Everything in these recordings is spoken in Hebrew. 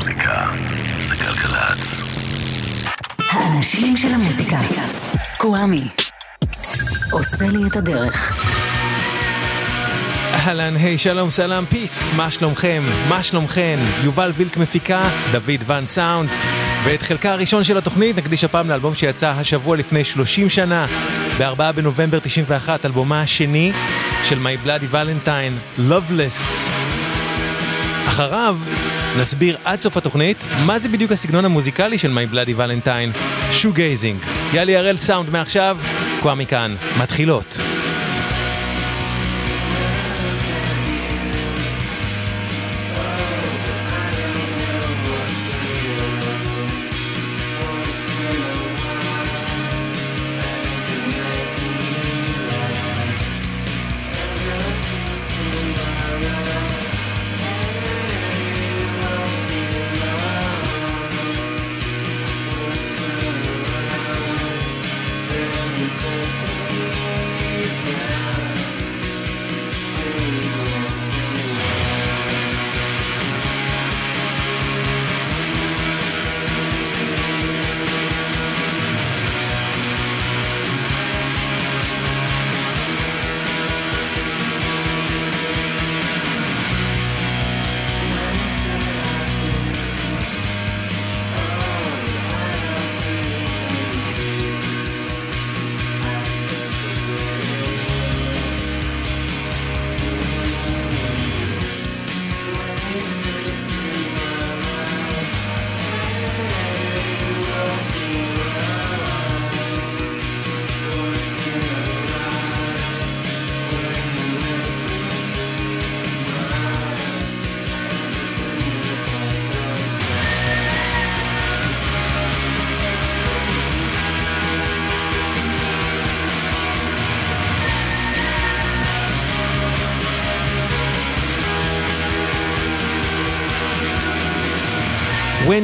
המוזיקה זה גלגלצ. האנשים של המוזיקה. קוואמי. עושה לי את הדרך. אהלן, היי, שלום, סלאם, פיס, מה שלומכם? מה שלומכן? יובל וילק מפיקה, דוד ואן סאונד. ואת חלקה הראשון של התוכנית נקדיש הפעם לאלבום שיצא השבוע לפני 30 שנה, ב-4 בנובמבר 91, אלבומה השני של My Bloody Valentine, Loveless. אחריו נסביר עד סוף התוכנית מה זה בדיוק הסגנון המוזיקלי של My Bloody Valentine, shoegazing. יאלי הראל סאונד מעכשיו, כבר מכאן, מתחילות.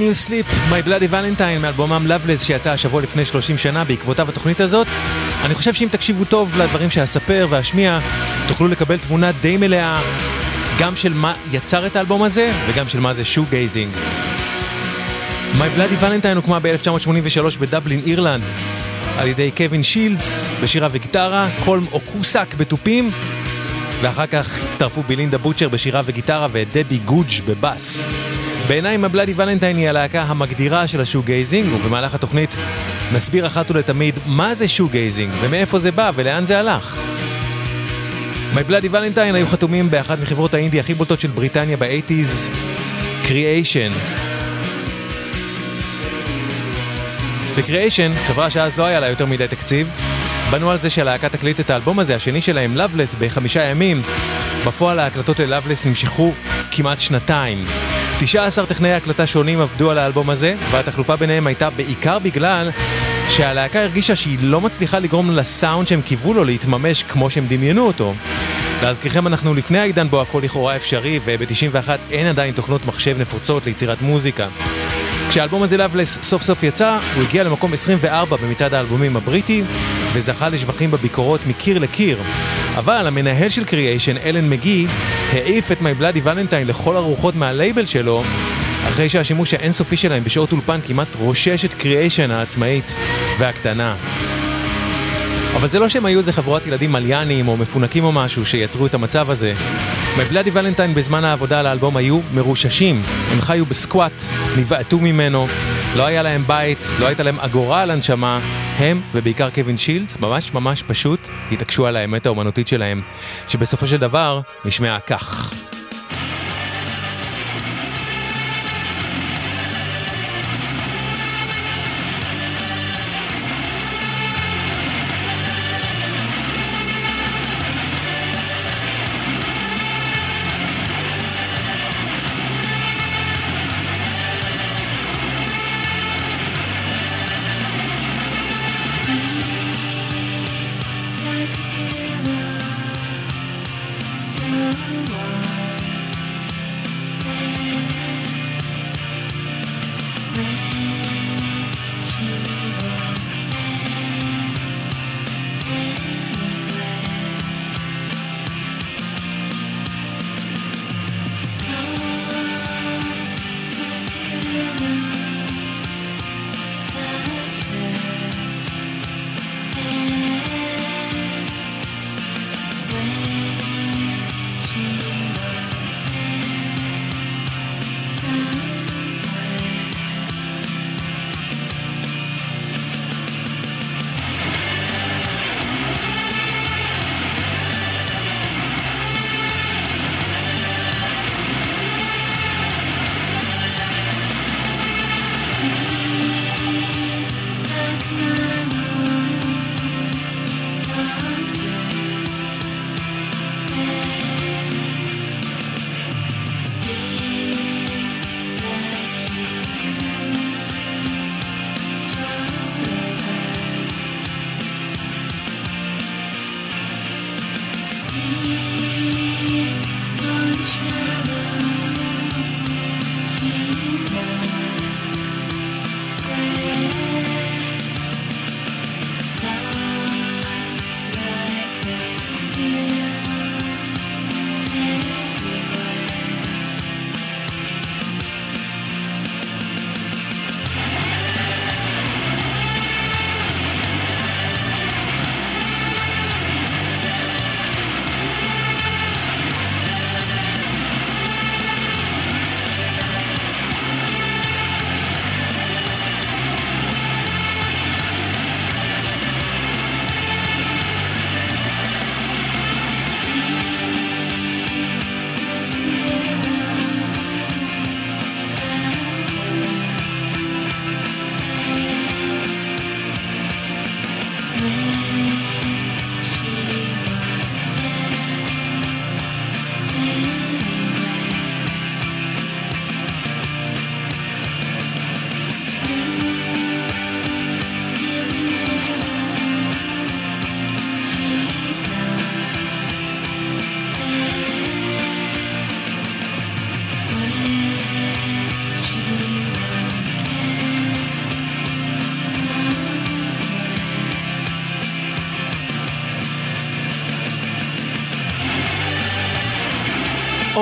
You Sleep, My Bloody Valentine מאלבומם Loveless שיצא השבוע לפני 30 שנה בעקבותיו התוכנית הזאת. אני חושב שאם תקשיבו טוב לדברים שאספר ואשמיע, תוכלו לקבל תמונה די מלאה גם של מה יצר את האלבום הזה וגם של מה זה shoegazing. My Bloody Valentine הוקמה ב-1983 בדבלין, אירלנד, על ידי קווין שילדס בשירה וגיטרה, קולם אוקוסק בתופים, ואחר כך הצטרפו בלינדה בוטשר בשירה וגיטרה ודבי גודג' בבאס. בעיניי My Bloody Valentine היא הלהקה המגדירה של ה shoegazing, ובמהלך התוכנית נסביר אחת ולתמיד מה זה shoegazing, ומאיפה זה בא ולאן זה הלך. Bloody Valentine היו חתומים באחת מחברות האינדי הכי בולטות של בריטניה ב-80's, Creation. ב-Creation, חברה שאז לא היה לה יותר מדי תקציב, בנו על זה שהלהקה תקליט את האלבום הזה, השני שלהם, Loveless, בחמישה ימים. בפועל ההקלטות ל-Loveless נמשכו כמעט שנתיים. 19 טכנאי הקלטה שונים עבדו על האלבום הזה, והתחלופה ביניהם הייתה בעיקר בגלל שהלהקה הרגישה שהיא לא מצליחה לגרום לסאונד שהם קיוו לו להתממש כמו שהם דמיינו אותו. להזכירכם אנחנו לפני העידן בו הכל לכאורה אפשרי, וב-91 אין עדיין תוכנות מחשב נפוצות ליצירת מוזיקה. כשהאלבום הזה לאבלס סוף סוף יצא, הוא הגיע למקום 24 במצעד האלבומים הבריטי, וזכה לשבחים בביקורות מקיר לקיר. אבל המנהל של קריאיישן, אלן מגי, העיף את My Bloody Valentine לכל הרוחות מהלייבל שלו, אחרי שהשימוש האינסופי שלהם בשעות אולפן כמעט רושש את קריאיישן העצמאית והקטנה. אבל זה לא שהם היו איזה חבורת ילדים מליינים או מפונקים או משהו שיצרו את המצב הזה. Bloody Valentine בזמן העבודה על האלבום היו מרוששים. הם חיו בסקואט, נבעטו ממנו, לא היה להם בית, לא הייתה להם אגורה על הנשמה. הם, ובעיקר קווין שילדס, ממש ממש פשוט התעקשו על האמת האומנותית שלהם, שבסופו של דבר נשמעה כך.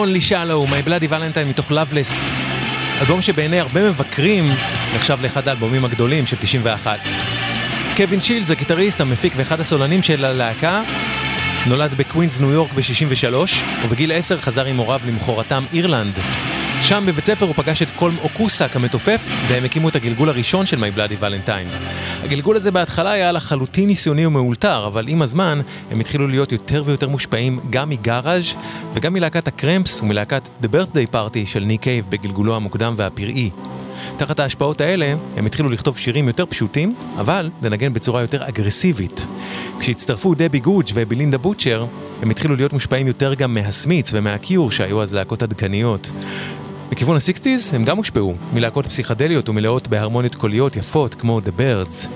Only Shallow, My Bloody Valentine מתוך Loveless, אלבום שבעיני הרבה מבקרים נחשב לאחד האלבומים הגדולים של 91. קווין שילדס, הגיטריסט, המפיק ואחד הסולנים של הלהקה, נולד בקווינס ניו יורק ב-63, ובגיל 10 חזר עם הוריו למחורתם אירלנד. שם בבית ספר הוא פגש את קולם אוקוסק המתופף, והם הקימו את הגלגול הראשון של My Bloody Valentine. הגלגול הזה בהתחלה היה לחלוטין ניסיוני ומאולתר, אבל עם הזמן הם התחילו להיות יותר ויותר מושפעים גם מגאראז' וגם מלהקת הקרמפס ומלהקת The Birthday Party של ניק קייב בגלגולו המוקדם והפראי. תחת ההשפעות האלה, הם התחילו לכתוב שירים יותר פשוטים, אבל לנגן בצורה יותר אגרסיבית. כשהצטרפו דבי גודג' ובלינדה בוטשר, הם התחילו להיות מושפעים יותר גם מהסמית'ס ומהקיור שהיו אז להקות עדכניות. בכיוון ה-60's הם גם הושפעו מלהקות פסיכדליות ומלאות בהרמוניות קוליות יפות כמו The Byrds.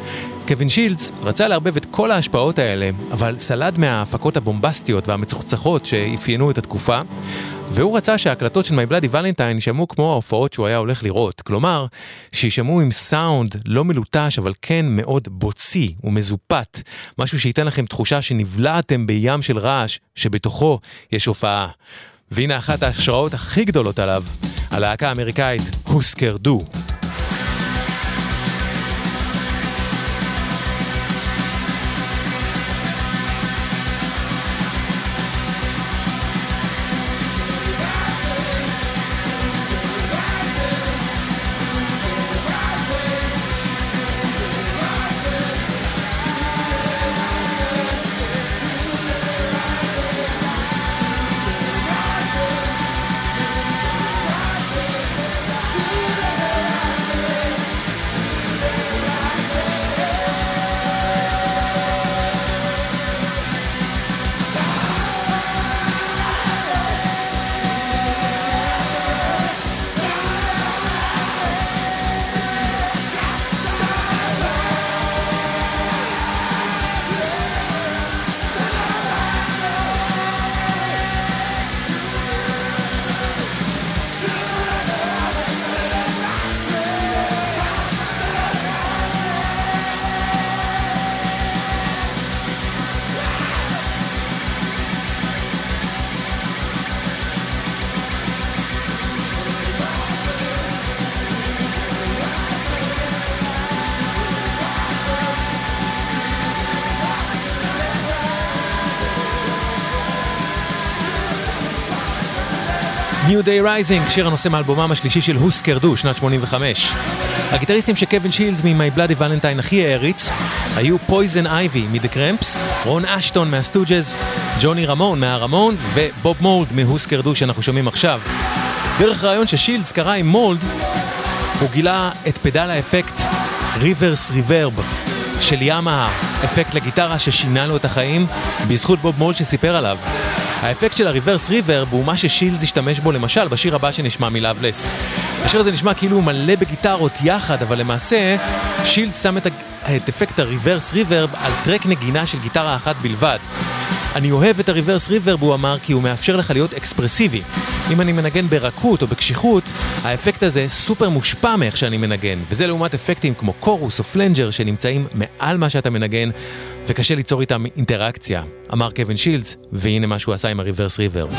קווין שילדס רצה לערבב את כל ההשפעות האלה, אבל סלד מההפקות הבומבסטיות והמצוחצחות שאפיינו את התקופה, והוא רצה שההקלטות של My Bloody Valentine יישמעו כמו ההופעות שהוא היה הולך לראות, כלומר, שישמעו עם סאונד לא מלוטש, אבל כן מאוד בוצי ומזופת, משהו שייתן לכם תחושה שנבלעתם בים של רעש, שבתוכו יש הופעה. והנה אחת ההשראות הכי גדולות עליו, הלהקה האמריקאית הוסקר Day Rising, שיר הנושא מאלבומם השלישי של הוסקר דו, שנת 85. הגיטריסטים שקווין שילדס מ-My Bloody Valentine הכי העריץ היו פויזן אייבי מ-The Cramps, רון אשטון מהסטוג'ז, ג'וני רמון מהרמונס ובוב מולד מהוסקר דו שאנחנו שומעים עכשיו. דרך ריאיון ששילדס קרא עם מולד, הוא גילה את פדל האפקט reverse reverb של ימאהה, אפקט לגיטרה ששינה לו את החיים, בזכות בוב מולד שסיפר עליו. האפקט של ה reverse reverb הוא מה ששילדס השתמש בו למשל בשיר הבא שנשמע מ Loveless. השיר הזה נשמע כאילו הוא מלא בגיטרות יחד, אבל למעשה שילדס שם את, את אפקט ה reverse reverb על track נגינה של גיטרה אחת בלבד. אני אוהב את ה reverse reverb, הוא אמר, כי הוא מאפשר לך להיות אקספרסיבי. אם אני מנגן ברכות או בקשיחות, האפקט הזה סופר מושפע מאיך שאני מנגן, וזה לעומת אפקטים כמו chorus או flanger שנמצאים מעל מה שאתה מנגן, וקשה ליצור איתם אינטראקציה, אמר קווין שילדס, והנה מה שהוא עשה עם הריברס ריברב.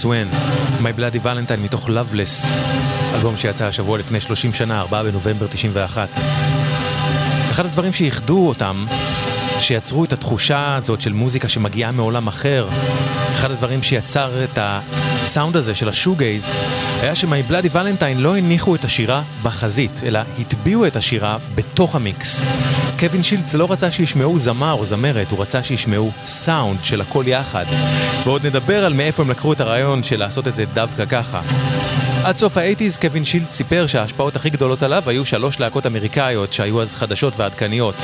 Knows When, My Bloody Valentine מתוך Loveless, אלבום שיצא השבוע לפני 30 שנה, 4 בנובמבר 91. אחד הדברים שאיחדו אותם, שיצרו את התחושה הזאת של מוזיקה שמגיעה מעולם אחר, אחד הדברים שיצר את הסאונד הזה של השוגייז, היה שמי בלאדי ולנטיין לא הניחו את השירה בחזית, אלא הטביעו את השירה בתוך המיקס. קווין שילדס לא רצה שישמעו זמר או זמרת, הוא רצה שישמעו סאונד של הכל יחד. ועוד נדבר על מאיפה הם לקחו את הרעיון של לעשות את זה דווקא ככה. עד סוף ה eighties קווין שילדס סיפר שההשפעות הכי גדולות עליו היו שלוש להקות אמריקאיות שהיו אז חדשות ועדכניות.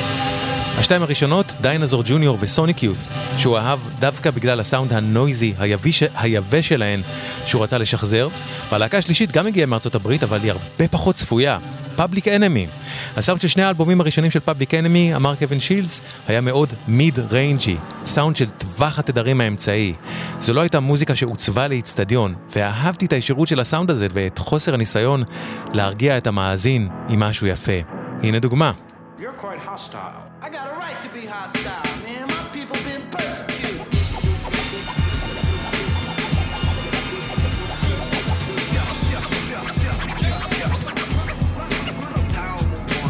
השתיים הראשונות, דיינוסור ג'וניור וסוניק יות', שהוא אהב דווקא בגלל הסאונד ה noisy היבש, היבש שלהן שהוא רצה לשחזר, והלהקה השלישית גם הגיעה מארצות הברית, אבל היא הרבה פחות צפויה. פאבליק אנמי. הסאונד של שני האלבומים הראשונים של פאבליק אנמי, אמר קווין שילדס, היה מאוד mid-rangey, סאונד של טווח התדרים האמצעי. זו לא הייתה מוזיקה שעוצבה לאיצטדיון, ואהבתי את הישירות של הסאונד הזה ואת חוסר הניסיון להרגיע את המאזין עם משהו יפה. הנה דוגמה. You're quite hostile. Hostile, man. My people been persecuted.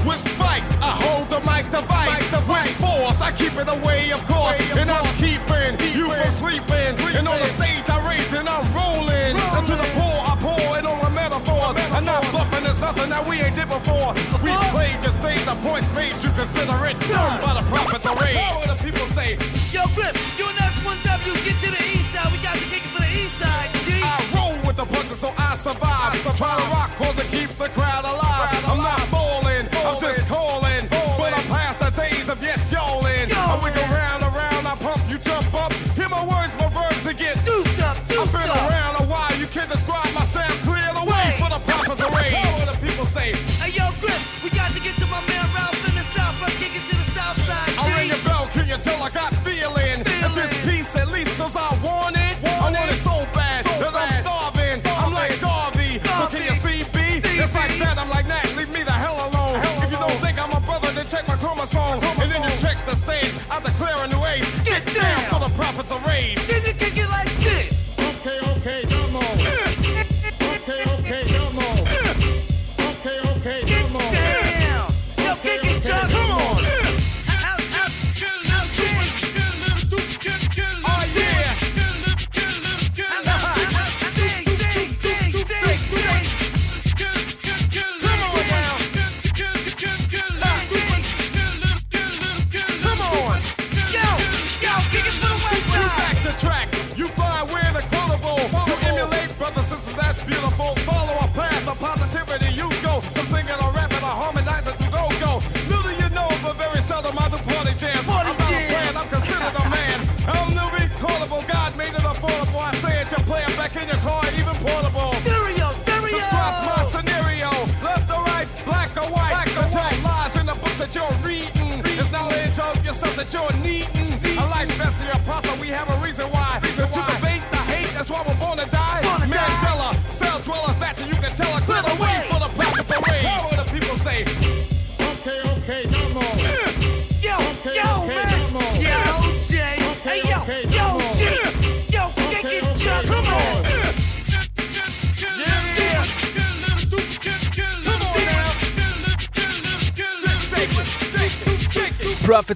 With vice, I hold the mic device. With force, I keep it away, of course. And I'm keeping you from sleeping. And on the stage, I rage and I'm rolling. Bluffing, there's nothing that we ain't did before. We played your stage, the points made, you consider it done by the prophets of rage. What the people say? Yo, Grip, you and S1W, get to the east side. We got to kick it for the east side, G. I roll with the punches, so I survive. I survive. Try to rock, cause it keeps the crowd alive. song.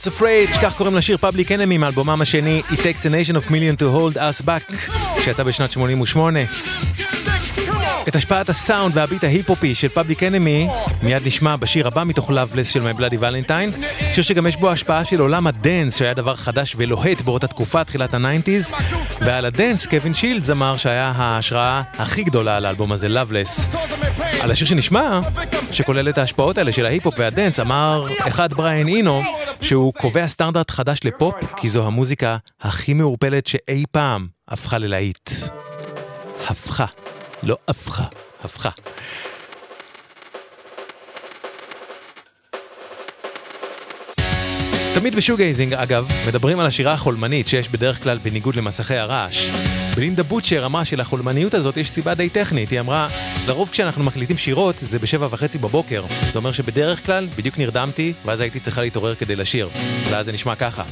Prophets of Rage, כך קוראים לשיר Public Enemy מאלבומם השני It Takes a Nation of Millions to Hold Us Back, שיצא בשנת 88. את השפעת הסאונד והביט ההיפ-הופי של פאבליק אנמי מיד נשמע בשיר הבא מתוך Loveless של My Bloody Valentine, שיר שגם יש בו השפעה של עולם ה dance שהיה דבר חדש ולוהט באותה תקופה, תחילת ה nineties, ועל ה dance קווין שילדס אמר שהיה ההשראה הכי גדולה על האלבום הזה, Loveless. על השיר שנשמע, שכולל את ההשפעות האלה של ההיפ-הופ וה dance, אמר אחד בריאן אינו שהוא קובע סטנדרט חדש לפופ, כי זו המוזיקה הכי מעורפלת שאי פעם הפכה ללהיט. הפכה. לא הפכה, הפכה. תמיד ב shoegazing, אגב, מדברים על השירה החולמנית שיש בדרך כלל בניגוד למסכי הרעש. בלינדה בוטשר אמרה שלחולמניות הזאת יש סיבה די טכנית. היא אמרה, לרוב כשאנחנו מקליטים שירות זה בשבע וחצי בבוקר. זה אומר שבדרך כלל בדיוק נרדמתי, ואז הייתי צריכה להתעורר כדי לשיר. ואז זה נשמע ככה.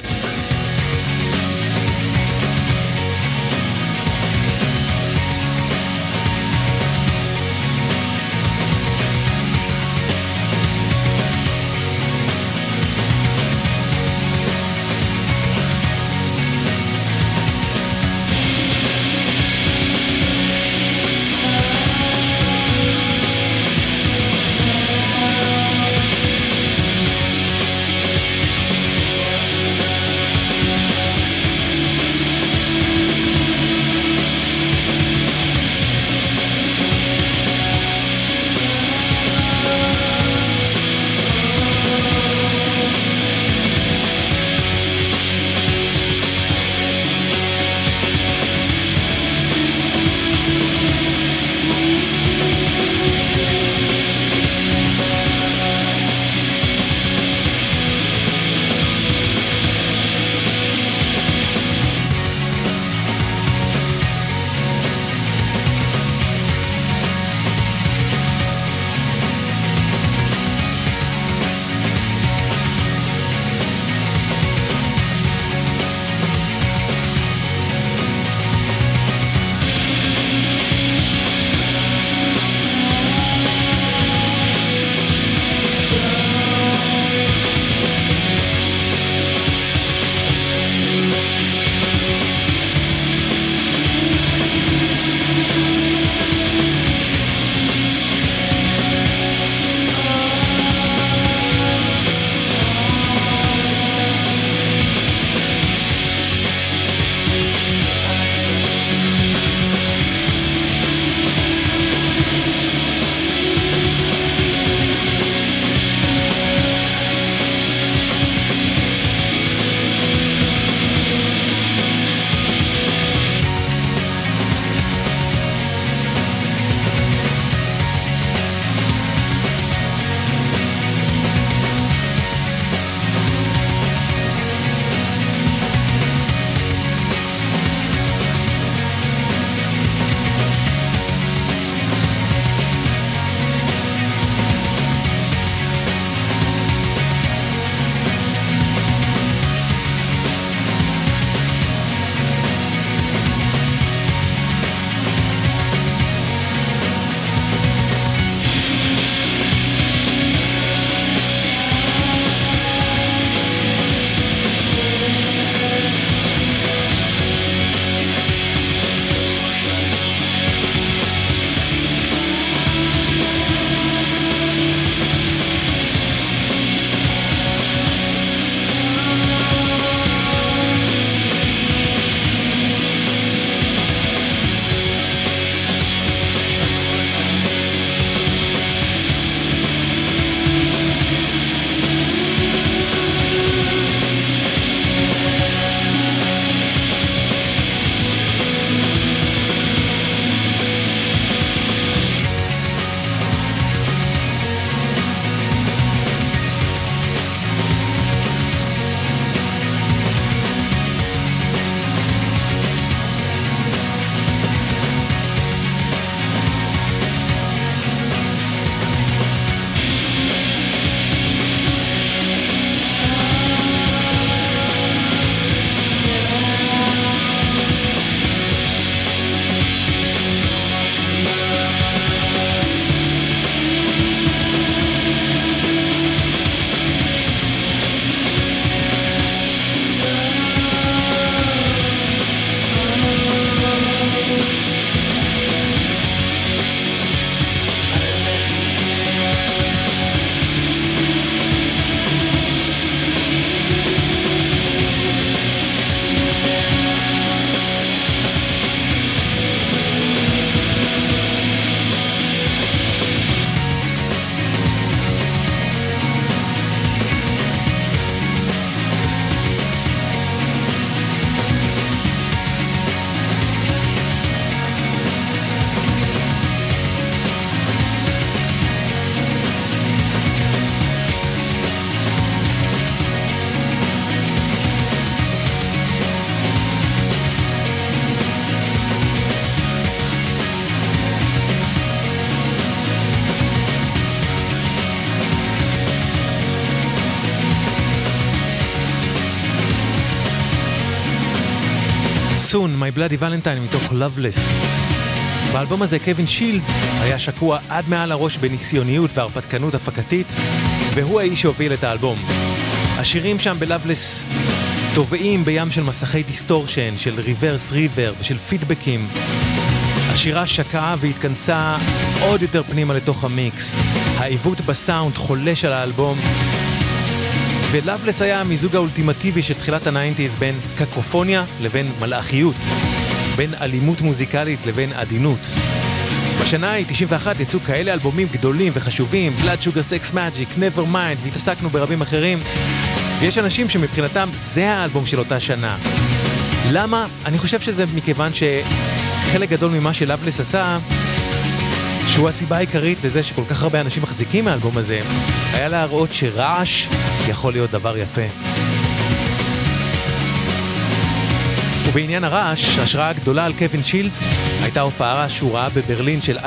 Soon, My Bloody Valentine מתוך Loveless. באלבום הזה קווין שילדס היה שקוע עד מעל הראש בניסיוניות והרפתקנות הפקתית, והוא האיש שהוביל את האלבום. השירים שם ב Loveless טובעים בים של מסכי דיסטורשן, של reverse reverb ושל פידבקים. השירה שקעה והתכנסה עוד יותר פנימה לתוך המיקס. העיוות בסאונד חולש על האלבום, ו Loveless היה המיזוג האולטימטיבי של תחילת הניינטיז בין קקופוניה לבין מלאכיות, בין אלימות מוזיקלית לבין עדינות. בשנה ההיא, 91, יצאו כאלה אלבומים גדולים וחשובים, Blood Sugar Sex Magic, Never Mind, והתעסקנו ברבים אחרים, ויש אנשים שמבחינתם זה האלבום של אותה שנה. למה? אני חושב שזה מכיוון שחלק גדול ממה ש Loveless עשה, שהוא הסיבה העיקרית לזה שכל כך הרבה אנשים מחזיקים מהאלבום הזה, היה להראות שרעש יכול להיות דבר יפה. ובעניין הרעש, השראה גדולה על קווין שילדס הייתה הופעה שהוא ראה בברלין של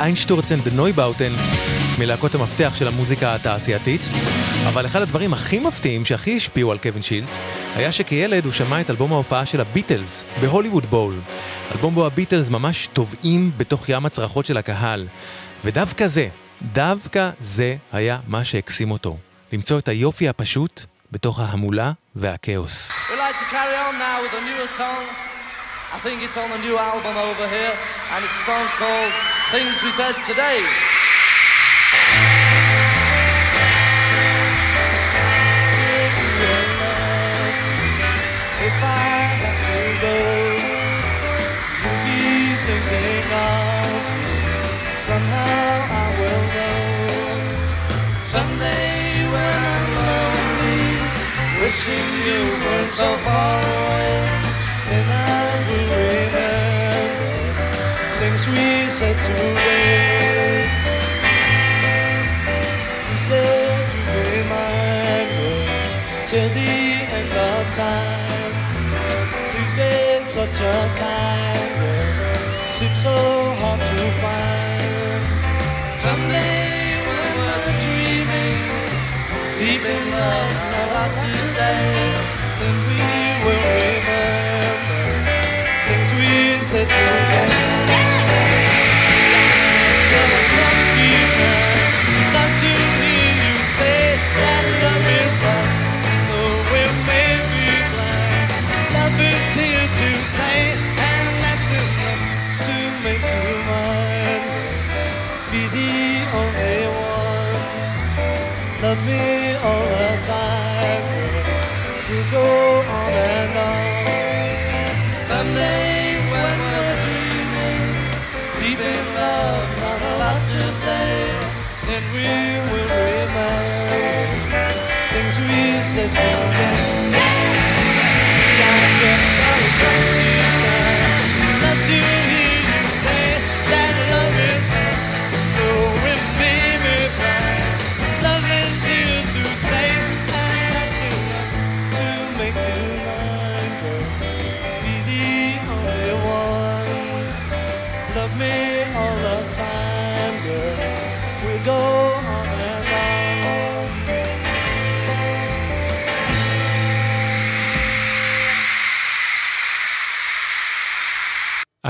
איינשטורצן דנויבאוטן מלהקות המפתח של המוזיקה התעשייתית. אבל אחד הדברים הכי מפתיעים שהכי השפיעו על קווין שילדס היה שכילד הוא שמע את אלבום ההופעה של הביטלס בהוליווד בול. אלבום בו הביטלס ממש טובעים בתוך ים הצרחות של הקהל. ודווקא זה, דווקא זה היה מה שהקסים אותו. למצוא את היופי הפשוט בתוך ההמולה והכאוס. I think it's on the new album over here, and it's a song called Things We Said Today. Somehow I will know. Someday when I'm lonely, wishing you were so far away, then I will remember things we said today. You said you remind me till the end of time. These days, such a kind word seems so in love, not a lot to say, then we will remember things we said today. Said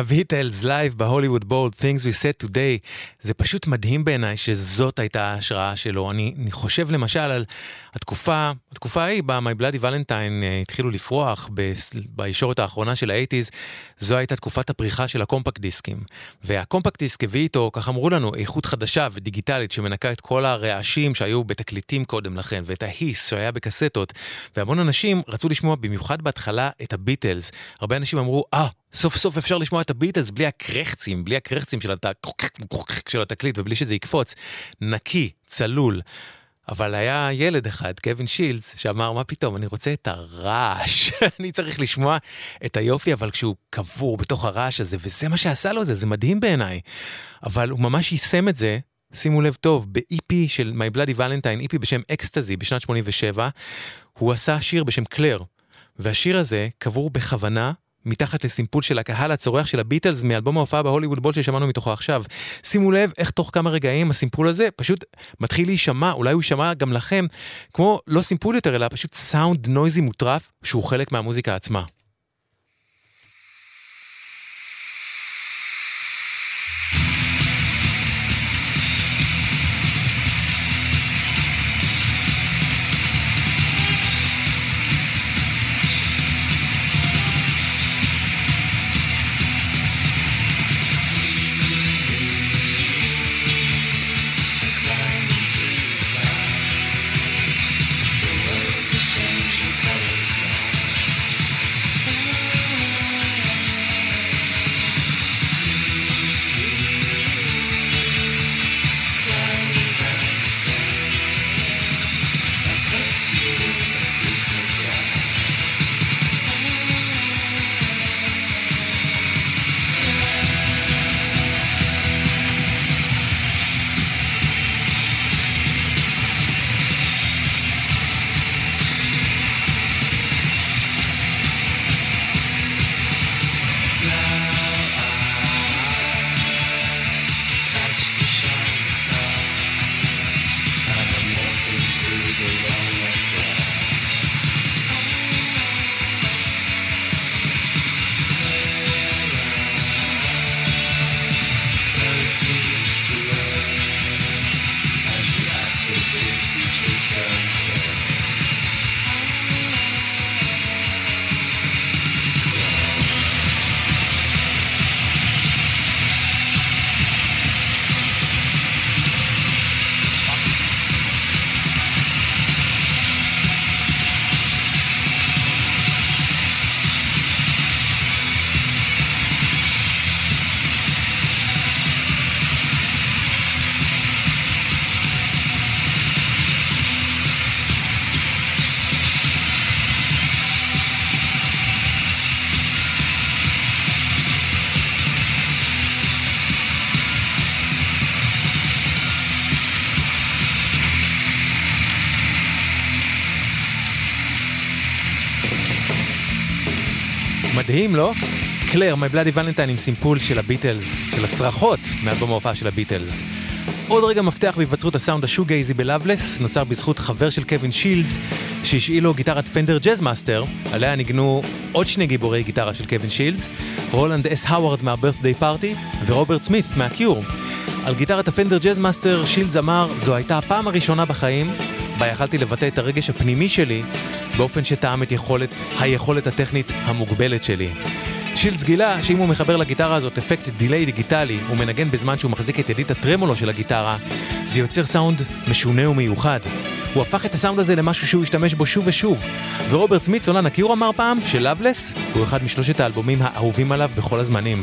הביטלס live בהוליווד בול, Things We Said Today, זה פשוט מדהים בעיניי שזאת הייתה ההשראה שלו. אני, אני חושב למשל על התקופה, התקופה ההיא בה My Bloody Valentine אה, התחילו לפרוח ב, בישורת האחרונה של האייטיז, זו הייתה תקופת הפריחה של הקומפקט דיסקים. והקומפקט דיסק הביא איתו, כך אמרו לנו, איכות חדשה ודיגיטלית שמנקה את כל הרעשים שהיו בתקליטים קודם לכן, ואת ה hiss שהיה בקסטות, והמון אנשים רצו לשמוע במיוחד בהתחלה את הביטלס. הרבה אנשים אמרו, אה, ah, סוף סוף אפשר לשמוע את הביטלס בלי הקרחצים, בלי הקרחצים של, הת... של התקליט ובלי שזה יקפוץ. נקי, צלול. אבל היה ילד אחד, קווין שילדס, שאמר, מה פתאום, אני רוצה את הרעש. אני צריך לשמוע את היופי, אבל כשהוא קבור בתוך הרעש הזה, וזה מה שעשה לו זה, זה מדהים בעיניי. אבל הוא ממש יישם את זה, שימו לב טוב, ב-EP של My Bloody Valentine, EP בשם אקסטזי בשנת 87, הוא עשה שיר בשם קלר. והשיר הזה קבור בכוונה מתחת לסימפול של הקהל הצורח של הביטלס מאלבום ההופעה בהוליווד בול ששמענו מתוכו עכשיו. שימו לב איך תוך כמה רגעים הסימפול הזה פשוט מתחיל להישמע, אולי הוא יישמע גם לכם, כמו לא סימפול יותר אלא פשוט סאונד נויזי מוטרף שהוא חלק מהמוזיקה עצמה. מדהים, לא? Clair, My Bloody Valentine עם סימפול של הביטלס, של הצרחות מאלבום ההופעה של הביטלס. עוד רגע מפתח בהיווצרות הסאונד ה shoegaze־י ב Loveless, נוצר בזכות חבר של קווין שילדס, שהשאיל לו גיטרת Fender Jazzmaster, עליה ניגנו עוד שני גיבורי גיטרה של קווין שילדס, רולנד אס האווארד מה Birthday Party, ורוברט סמית מה Cure. על גיטרת ה Fender Jazzmaster, שילדס אמר, זו הייתה הפעם הראשונה בחיים, בה יכלתי לבטא את הרגש הפנימי שלי, באופן שתאם את יכולת, היכולת הטכנית המוגבלת שלי. שילדס גילה שאם הוא מחבר לגיטרה הזאת אפקט delay דיגיטלי ומנגן בזמן שהוא מחזיק את ידית הטרמולו של הגיטרה, זה יוצר סאונד משונה ומיוחד. הוא הפך את הסאונד הזה למשהו שהוא השתמש בו שוב ושוב. ורוברט סמית, סולן ה Cure אמר פעם ש Loveless הוא אחד משלושת האלבומים האהובים עליו בכל הזמנים.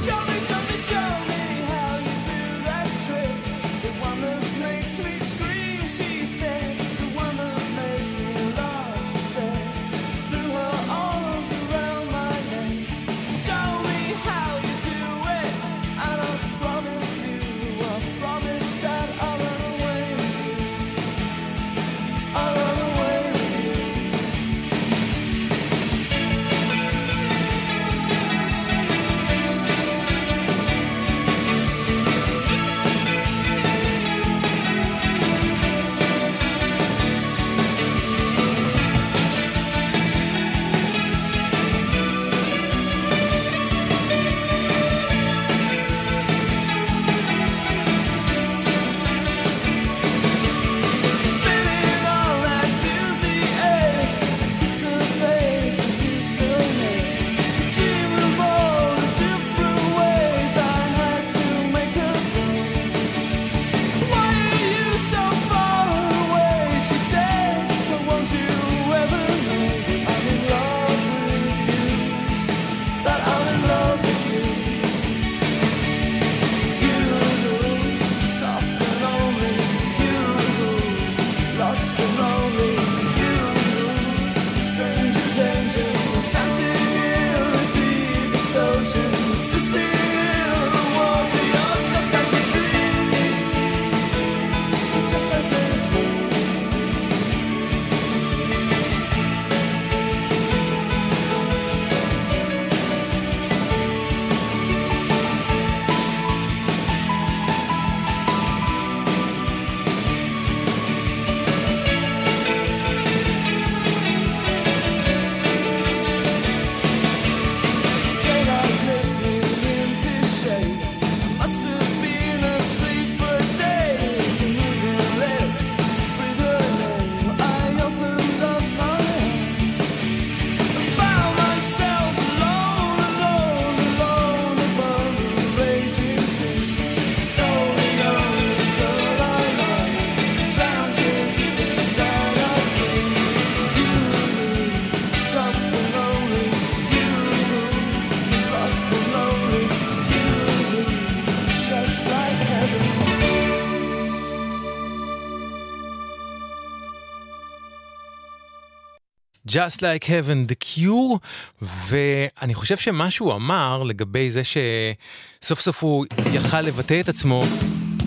Just Like Heaven, The Cure, ואני חושב שמה שהוא אמר לגבי זה שסוף סוף הוא יכל לבטא את עצמו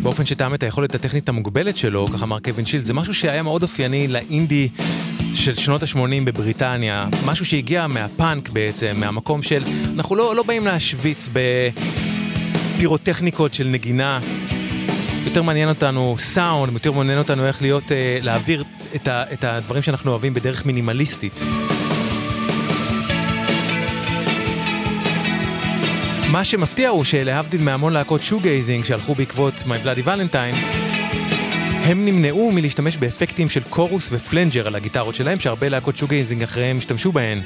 באופן שטעם את היכולת הטכנית המוגבלת שלו, כך אמר קווין שילד, זה משהו שהיה מאוד אופייני לאינדי של שנות ה-80 בבריטניה, משהו שהגיע מהפאנק בעצם, מהמקום של, אנחנו לא, לא באים להשוויץ בפירוטכניקות של נגינה. יותר מעניין אותנו סאונד, יותר מעניין אותנו איך להיות, uh, להעביר את, ה, את הדברים שאנחנו אוהבים בדרך מינימליסטית. מה שמפתיע הוא שלהבדיל מהמון להקות shoegazing שהלכו בעקבות My Bloody Valentine, הם נמנעו מלהשתמש באפקטים של chorus ו flanger על הגיטרות שלהם, שהרבה להקות shoegazing אחריהם השתמשו בהן.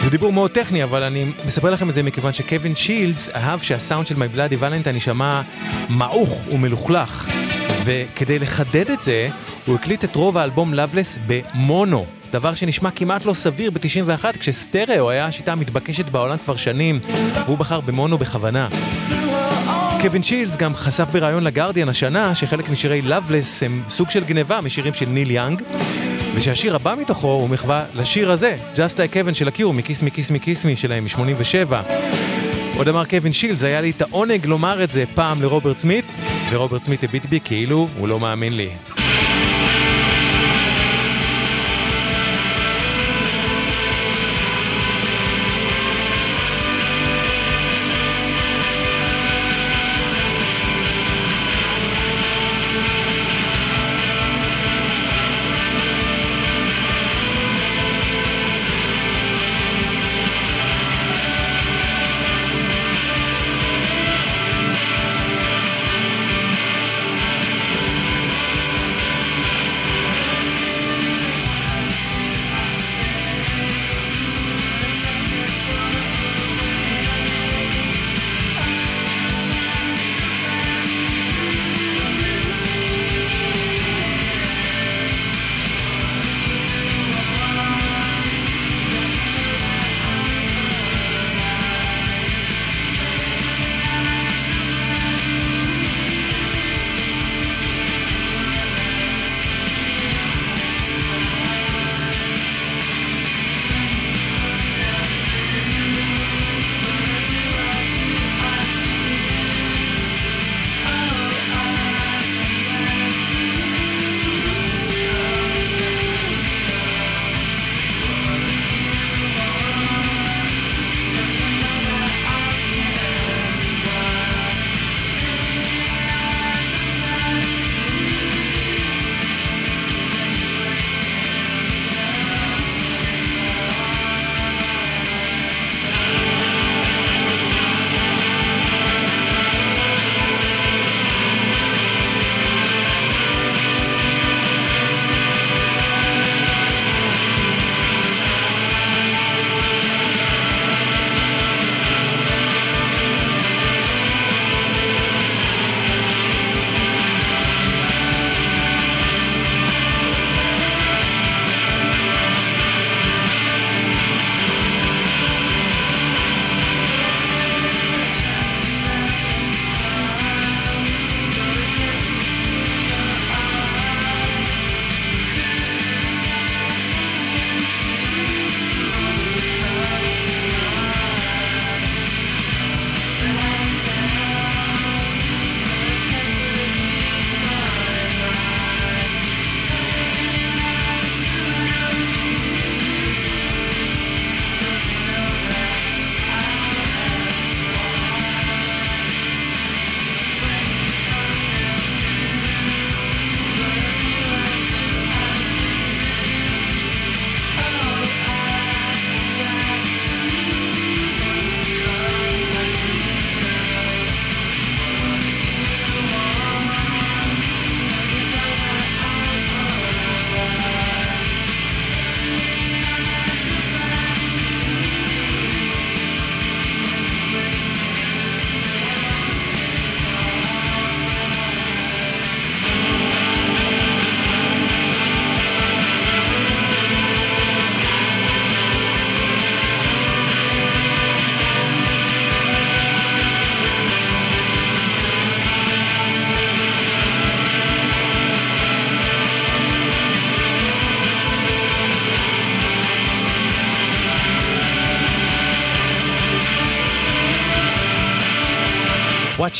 זה דיבור מאוד טכני, אבל אני מספר לכם את זה מכיוון שקווין שילדס אהב שהסאונד של My Bloody Valentine יישמע מעוך ומלוכלך. וכדי לחדד את זה, הוא הקליט את רוב האלבום Loveless במונו, דבר שנשמע כמעט לא סביר ב-91 כשסטריאו היה השיטה המתבקשת בעולם כבר שנים, והוא בחר במונו בכוונה. קווין שילס גם חשף בריאיון לגרדיאן השנה שחלק משירי Loveless הם סוג של גניבה משירים של ניל יאנג, ושהשיר הבא מתוכו הוא מחווה לשיר הזה, Just Like Heaven של הקיור, מקיס מקיס מקיס מי שלהם מ-87. עוד אמר קווין שילס, היה לי את העונג לומר את זה פעם לרוברט סמית, ורוברט סמית הביט בי כאילו הוא לא מאמין לי.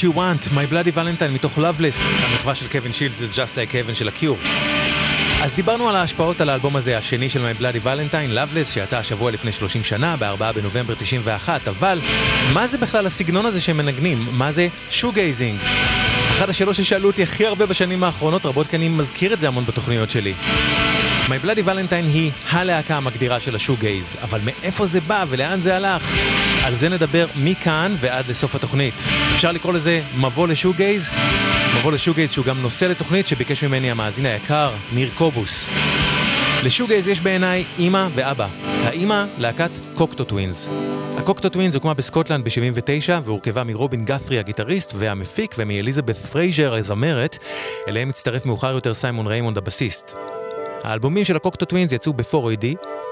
You Want, My Bloody Valentine מתוך Loveless, המחווה של קווין שילד זה Just Like Heaven של הקיור. אז דיברנו על ההשפעות על האלבום הזה, השני של My Bloody Valentine, Loveless, שיצא השבוע לפני 30 שנה, ב-4 בנובמבר 91, אבל מה זה בכלל הסגנון הזה שהם מנגנים? מה זה שוגייזינג? אחת השאלות ששאלו אותי הכי הרבה בשנים האחרונות, רבות כי אני מזכיר את זה המון בתוכניות שלי. My Bloody Valentine היא הלהקה המגדירה של השוגייז, אבל מאיפה זה בא ולאן זה הלך? על זה נדבר מכאן ועד לסוף התוכנית. אפשר לקרוא לזה מבוא ל shoegaze? מבוא ל shoegaze שהוא גם נושא לתוכנית שביקש ממני המאזין היקר, ניר קובוס. ל shoegaze יש בעיניי אימא ואבא. האימא, להקת Cocteau Twins. ה Cocteau Twins הוקמה בסקוטלנד ב-79 והורכבה מרובין גת'רי הגיטריסט והמפיק ומאליזבת פרייזר הזמרת, אליהם הצטרף מאוחר יותר סיימון ריימונד הבסיסט. האלבומים של ה Cocteau Twins יצאו ב-4AD,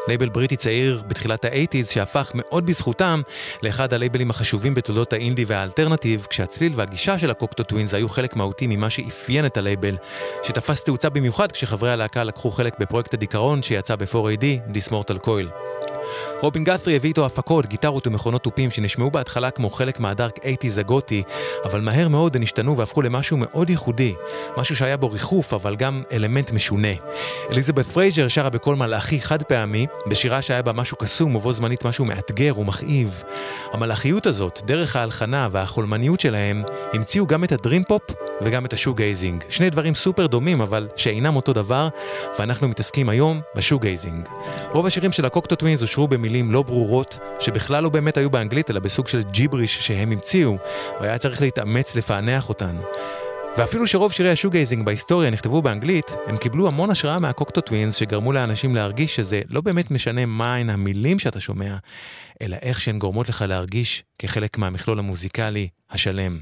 לייבל בריטי צעיר בתחילת האייטיז שהפך מאוד בזכותם לאחד הלייבלים החשובים בתולדות האינדי והאלטרנטיב, כשהצליל והגישה של ה Cocteau Twins היו חלק מהותי ממה שאפיין את הלייבל, שתפס תאוצה במיוחד כשחברי הלהקה לקחו חלק בפרויקט הדיכאון שיצא ב-4AD, This Mortal Coil. רובין גת'רי הביא איתו הפקות, גיטרות ומכונות תופים שנשמעו בהתחלה כמו חלק מה dark eighties הגותי, אבל מהר מאוד הן השתנו והפכו למשהו מאוד ייחודי, משהו שהיה בו ריחוף אבל גם אלמנט משונה. אליזבת פרייזר שרה בקול מלאכי חד פעמי, בשירה שהיה בה משהו קסום ובו זמנית משהו מאתגר ומכאיב. המלאכיות הזאת, דרך ההלחנה והחולמניות שלהם, המציאו גם את ה dream pop וגם את ה shoegazing. שני דברים סופר דומים אבל שאינם אותו דבר, ואנחנו מתעסקים היום ב shoegazing. רוב השירים של ה Cocteau Twins הושרו במילים לא ברורות, שבכלל לא באמת היו באנגלית, אלא בסוג של ג'יבריש שהם המציאו, והיה צריך להתאמץ לפענח אותן. ואפילו שרוב שירי ה shoegazing בהיסטוריה נכתבו באנגלית, הם קיבלו המון השראה מה Cocteau Twins שגרמו לאנשים להרגיש שזה לא באמת משנה מהן המילים שאתה שומע, אלא איך שהן גורמות לך להרגיש כחלק מהמכלול המוזיקלי השלם.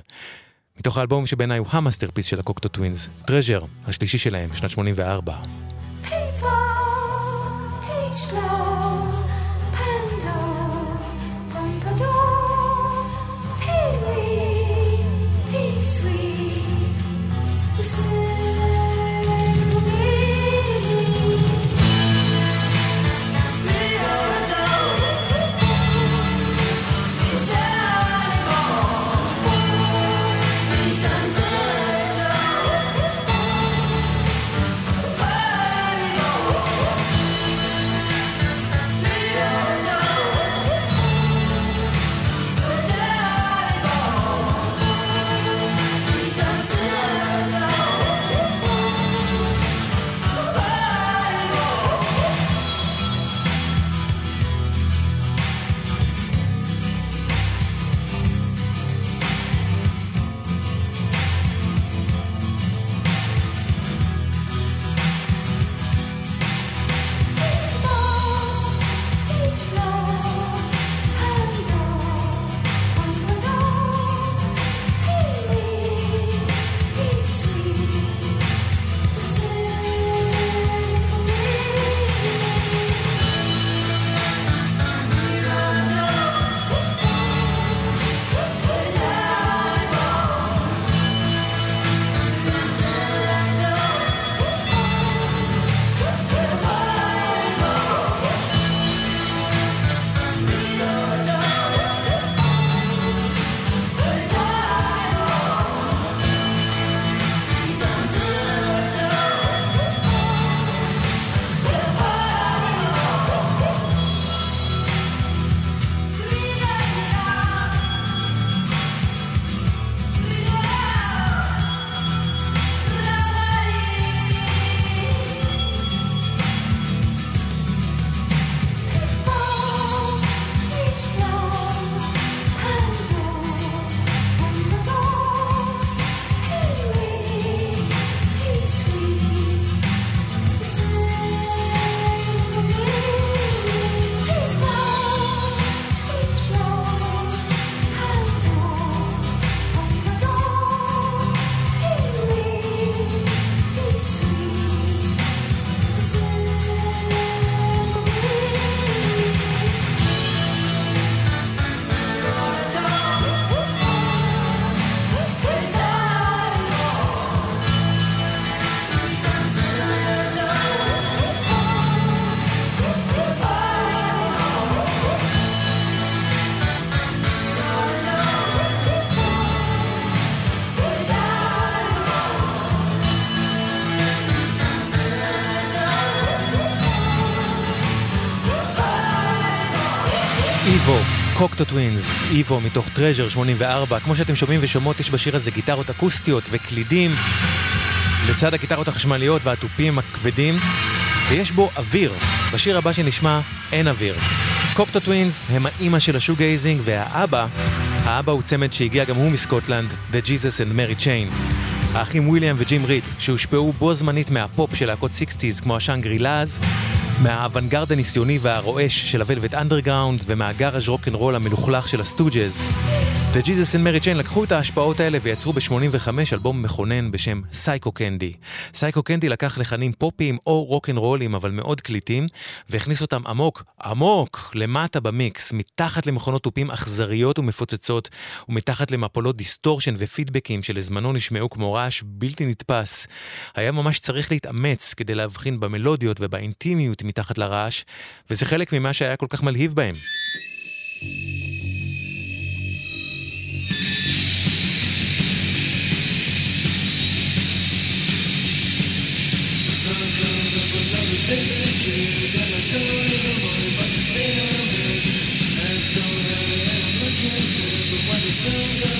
מתוך האלבום שבעיניי הוא ה masterpiece של ה Cocteau Twins, Treasure, השלישי שלהם, שנת 84. Hey, Twins, Ivo מתוך Treasure 84. כמו שאתם שומעים ושומעות, יש בשיר הזה גיטרות אקוסטיות וקלידים, לצד הגיטרות החשמליות והתופים הכבדים, ויש בו אוויר. בשיר הבא שנשמע, אין אוויר. Cocteau Twins הם האימא של ה shoegazing, והאבא, האבא הוא צמד שהגיע גם הוא מסקוטלנד, The Jesus and Mary Chain. האחים וויליאם וג'ים ריד, שהושפעו בו זמנית מהפופ של להקות 60's כמו ה Shangri-Las, מהאוונגרד הניסיוני והרועש של ה Velvet Underground ומהגאראז' רוקנרול המלוכלך של ה Stooges. The Jesus and Mary Chain לקחו את ההשפעות האלה ויצרו ב-85 אלבום מכונן בשם Psychocandy. Psychocandy לקח לחנים פופיים או רוקנרולים אבל מאוד קליטים והכניס אותם עמוק, עמוק, למטה במיקס, מתחת למכונות תופים אכזריות ומפוצצות ומתחת למפולות דיסטורשן ופידבקים שלזמנו נשמעו כמו רעש בלתי נתפס. היה ממש צריך להתאמץ כדי להבחין במלודיות ובאינטימיות מתחת לרעש, וזה חלק ממה שהיה כל כך מלהיב בהם. sun goes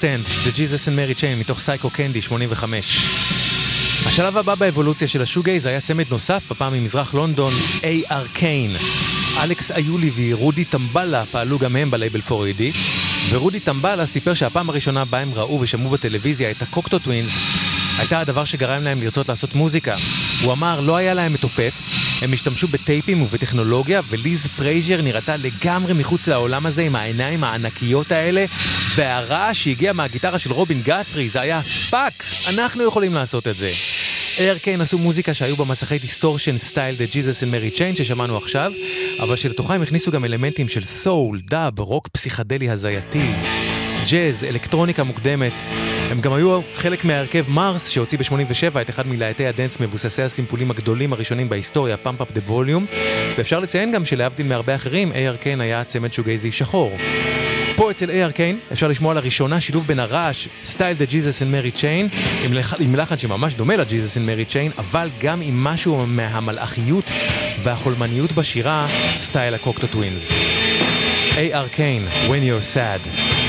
Understand, The Jesus and Mary Chain מתוך Psychocandy 85. השלב הבא באבולוציה של השוגייז היה צמד נוסף, הפעם ממזרח לונדון, A.R. קיין. אלכס איולי ורודי טמבלה פעלו גם הם בלייבל 4AD, ורודי טמבלה סיפר שהפעם הראשונה בה הם ראו ושמעו בטלוויזיה את הקוקטו טווינס, הייתה הדבר שגרם להם לרצות לעשות מוזיקה. הוא אמר, לא היה להם מתופף, הם השתמשו בטייפים ובטכנולוגיה, וליז פרייזר נראתה לגמרי מחוץ לעולם הזה עם העיניים הענקיות האלה, והרעש שהגיע מהגיטרה של רובין גת'רי, זה היה fuck, אנחנו יכולים לעשות את זה. A.R. קיין עשו מוזיקה שהיו בה מסכי דיסטורשן סטייל The Jesus and Mary Chain ששמענו עכשיו, אבל שלתוכה הם הכניסו גם אלמנטים של סול, דאב, רוק פסיכדלי הזייתי, ג'אז, אלקטרוניקה מוקדמת. הם גם היו חלק מההרכב מרס שהוציא ב-87 את אחד מלהיטי הדנס מבוססי הסימפולים הגדולים הראשונים בהיסטוריה, Pump Up the Volume, ואפשר לציין גם שלהבדיל מהרבה אחרים, A.R. קיין היה צמד שוגייזי שחור. פה אצל A.R. קיין אפשר לשמוע לראשונה שילוב בין הרעש, סטייל The Jesus and Mary Chain, עם לחן שממש דומה ל-Jesus and Mary Chain, אבל גם עם משהו מהמלאכיות והחולמניות בשירה, סטייל הקוקטו טווינס. A.R. קיין, When You're Sad.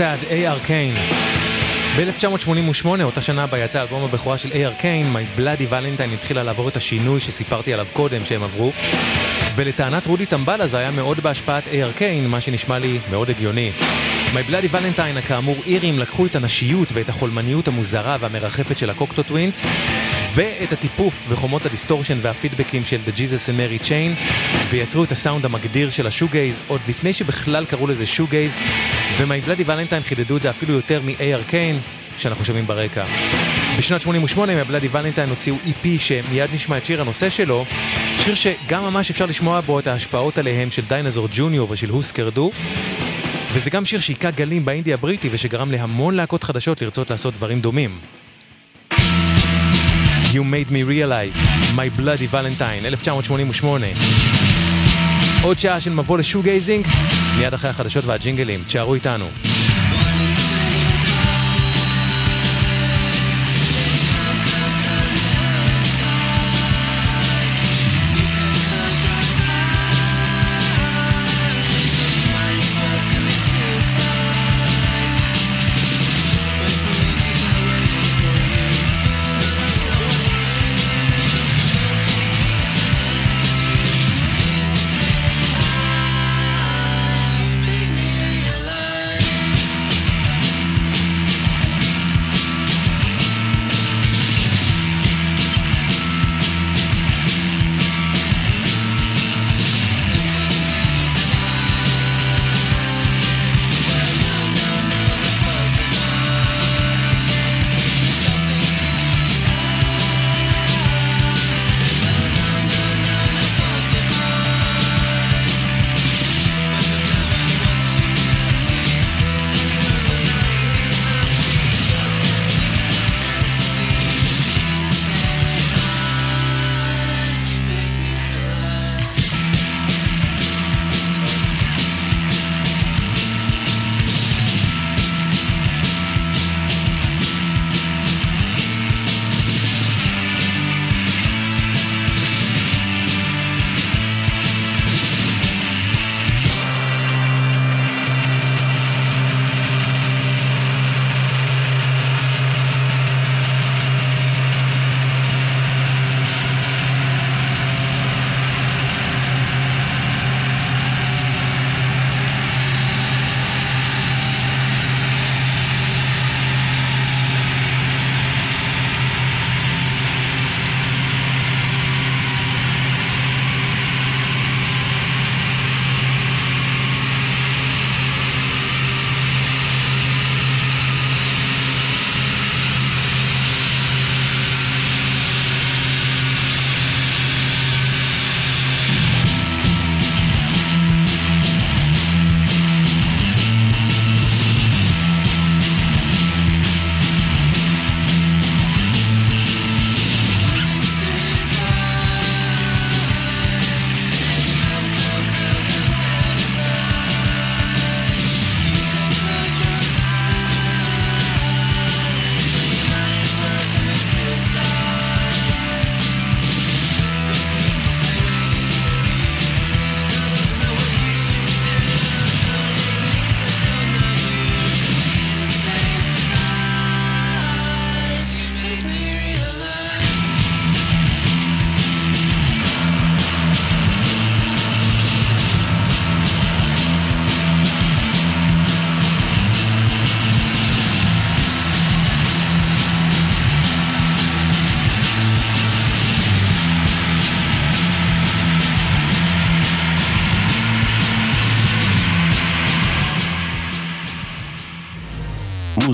Sad, A.R. קיין. ב-1988, אותה שנה בה יצא אלבום הבכורה של A.R. קיין, My Bloody Valentine התחילה לעבור את השינוי שסיפרתי עליו קודם שהם עברו. ולטענת רודי טמבלה זה היה מאוד בהשפעת A.R. קיין, מה שנשמע לי מאוד הגיוני. My Bloody Valentine, הכאמור אירים, לקחו את הנשיות ואת החולמניות המוזרה והמרחפת של הקוקטו טווינס, ואת הטיפוף וחומות הדיסטורשן והפידבקים של The Jesus and Mary Chain, ויצרו את הסאונד המגדיר של השוגייז עוד לפני שבכלל קראו לזה שוגייז, ו-My Bloody Valentine חידדו את זה אפילו יותר מ-AR Kane, שאנחנו שומעים ברקע. בשנת 88 My Bloody Valentine הוציאו EP שמיד נשמע את שיר הנושא שלו, שיר שגם ממש אפשר לשמוע בו את ההשפעות עליהם של דיינזור ג'וניור ושל הוסקר דו, וזה גם שיר שהיכה גלים באינדי הבריטי ושגרם להמון להקות חדשות לרצות לעשות דברים דומים. You Made Me Realize, My Bloody Valentine, 1988. עוד שעה של מבוא לשוגייזינג, מיד אחרי החדשות והג'ינגלים, תשארו איתנו.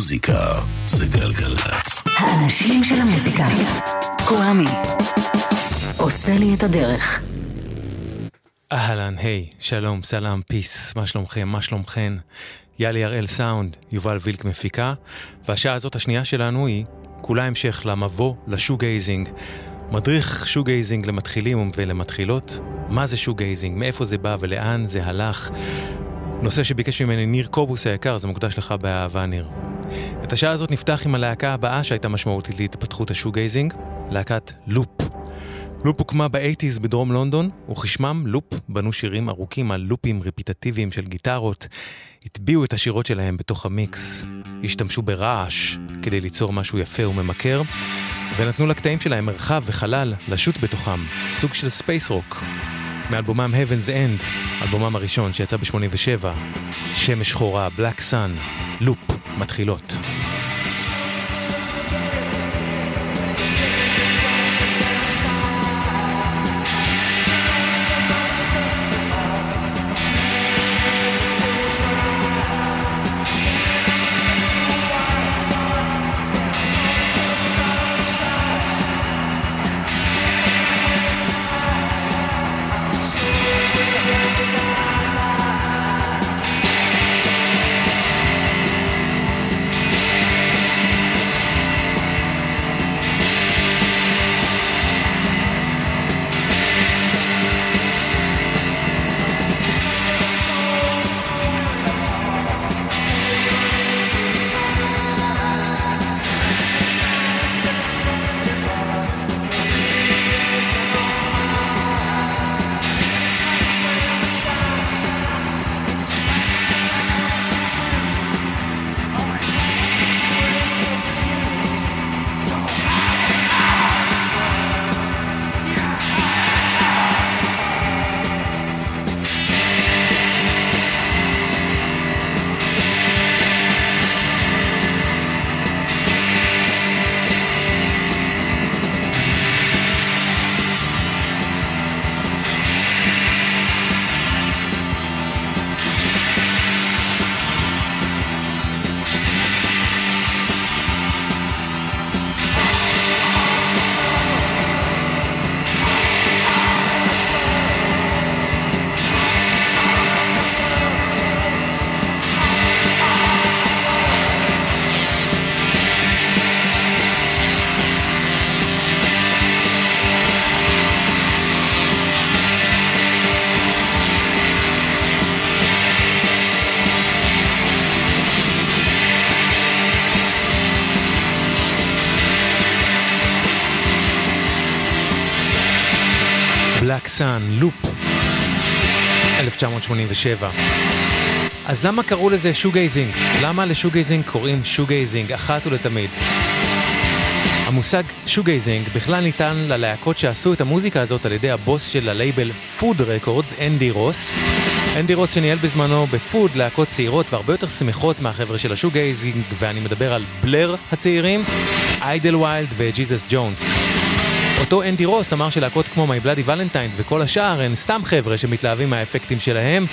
מוזיקה זה גלגלצ. האנשים של המוזיקה. קוואמי. עושה לי את הדרך. אהלן, היי, שלום, סלאם, peace, מה שלומכם, מה שלומכן? יאלי הראל סאונד, יובל וילק מפיקה, והשעה הזאת השנייה שלנו היא כולה המשך למבוא לשוגייזינג. מדריך שוגייזינג למתחילים ולמתחילות, מה זה שוגייזינג, מאיפה זה בא ולאן זה הלך. נושא שביקש ממני ניר קובוס היקר, זה מוקדש לך באהבה ניר. את השעה הזאת נפתח עם הלהקה הבאה שהייתה משמעותית להתפתחות השוגייזינג, להקת לופ. לופ הוקמה באייטיז בדרום לונדון, וכשמם לופ בנו שירים ארוכים על לופים רפיטטיביים של גיטרות, הטביעו את השירה שלהם בתוך המיקס, השתמשו ברעש כדי ליצור משהו יפה וממכר, ונתנו לקטעים שלהם מרחב וחלל לשוט בתוכם, סוג של ספייס רוק. מאלבומם Heaven's End, אלבומם הראשון שיצא ב-87, שמש שחורה, Black Sun, לופ, מתחילות. 1987. אז למה קראו לזה שוגייזינג? למה לשוגייזינג קוראים שוגייזינג אחת ולתמיד? המושג שוגייזינג בכלל ניתן ללהקות שעשו את המוזיקה הזאת על ידי הבוס של הלייבל Food Records, אנדי רוס. אנדי רוס שניהל בזמנו בפוד להקות צעירות והרבה יותר שמחות מהחבר'ה של השוגייזינג, ואני מדבר על בלר הצעירים, איידל ויילד וג'יזוס ג'ונס. אותו אנדי רוס אמר שלהקות כמו My Bloody Valentine וכל השאר הן סתם חבר'ה שמתלהבים מהאפקטים שלהם,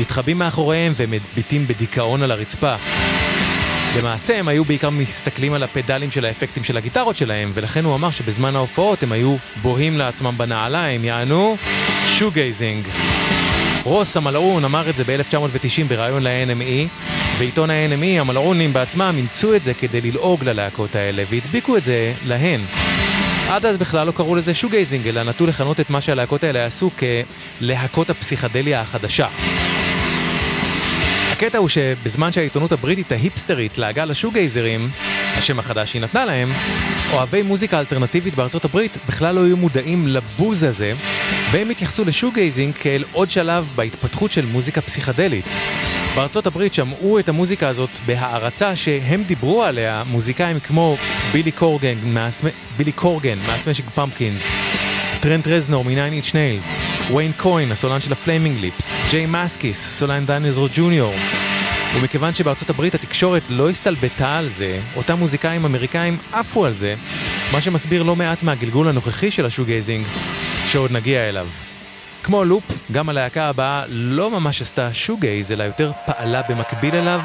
מתחבאים מאחוריהם ומביטים בדיכאון על הרצפה. למעשה הם היו בעיקר מסתכלים על הפדלים של האפקטים של הגיטרות שלהם, ולכן הוא אמר שבזמן ההופעות הם היו בוהים לעצמם בנעליים, יענו שוגייזינג. רוס המלעון אמר את זה ב-1990 בריאיון ל-NME, בעיתון ה-NME המלעונים בעצמם אימצו את זה כדי ללעוג ללהקות האלה והדביקו את זה להן. עד אז בכלל לא קראו לזה שוגייזינג, אלא נטו לכנות את מה שהלהקות האלה עשו כלהקות הפסיכדליה החדשה. הקטע הוא שבזמן שהעיתונות הבריטית ההיפסטרית לעגה לשוגייזרים, השם החדש שהיא נתנה להם, אוהבי מוזיקה אלטרנטיבית בארצות הברית בכלל לא היו מודעים לבוז הזה, והם התייחסו לשוגייזינג כאל עוד שלב בהתפתחות של מוזיקה פסיכדלית. בארצות הברית שמעו את המוזיקה הזאת בהערצה שהם דיברו עליה מוזיקאים כמו בילי קורגן, בילי קורגן מהסמשינג פמפקינס, טרנט רזנור מ-9 Inch Nails, ויין קוין, הסולן של הפליימינג ליפס, ג'יי מסקיס, סולן דיינוזאור ג'וניור. ומכיוון שבארצות הברית התקשורת לא הסתלבטה על זה, אותם מוזיקאים אמריקאים עפו על זה, מה שמסביר לא מעט מהגלגול הנוכחי של השוגייזינג, שעוד נגיע אליו. כמו לופ, גם הלהקה הבאה לא ממש עשתה שוגייז, אלא יותר פעלה במקביל אליו,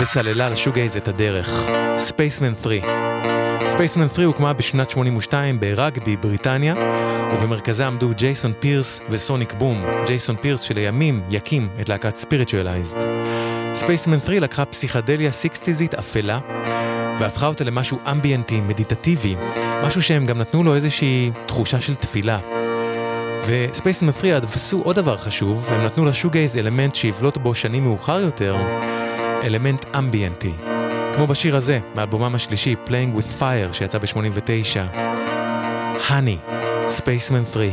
וסללה לשוגייז את הדרך. ספייסמן 3. ספייסמן 3 הוקמה בשנת 82 ברגבי, בריטניה, ובמרכזה עמדו ג'ייסון פירס וסוניק בום. ג'ייסון פירס שלימים יקים את להקת ספיריטואלייזד. ספייסמן 3 לקחה פסיכדליה סיקסטיזית אפלה, והפכה אותה למשהו אמביאנטי, מדיטטיבי, משהו שהם גם נתנו לו איזושהי תחושה של תפילה. וספייסמן 3 עשו עוד דבר חשוב, והם נתנו לשוגייז אלמנט שיבלוט בו שנים מאוחר יותר, אלמנט אמביאנטי. כמו בשיר הזה, מאלבומם השלישי, Playing with Fire, שיצא ב-89. Honey, ספייסמן 3.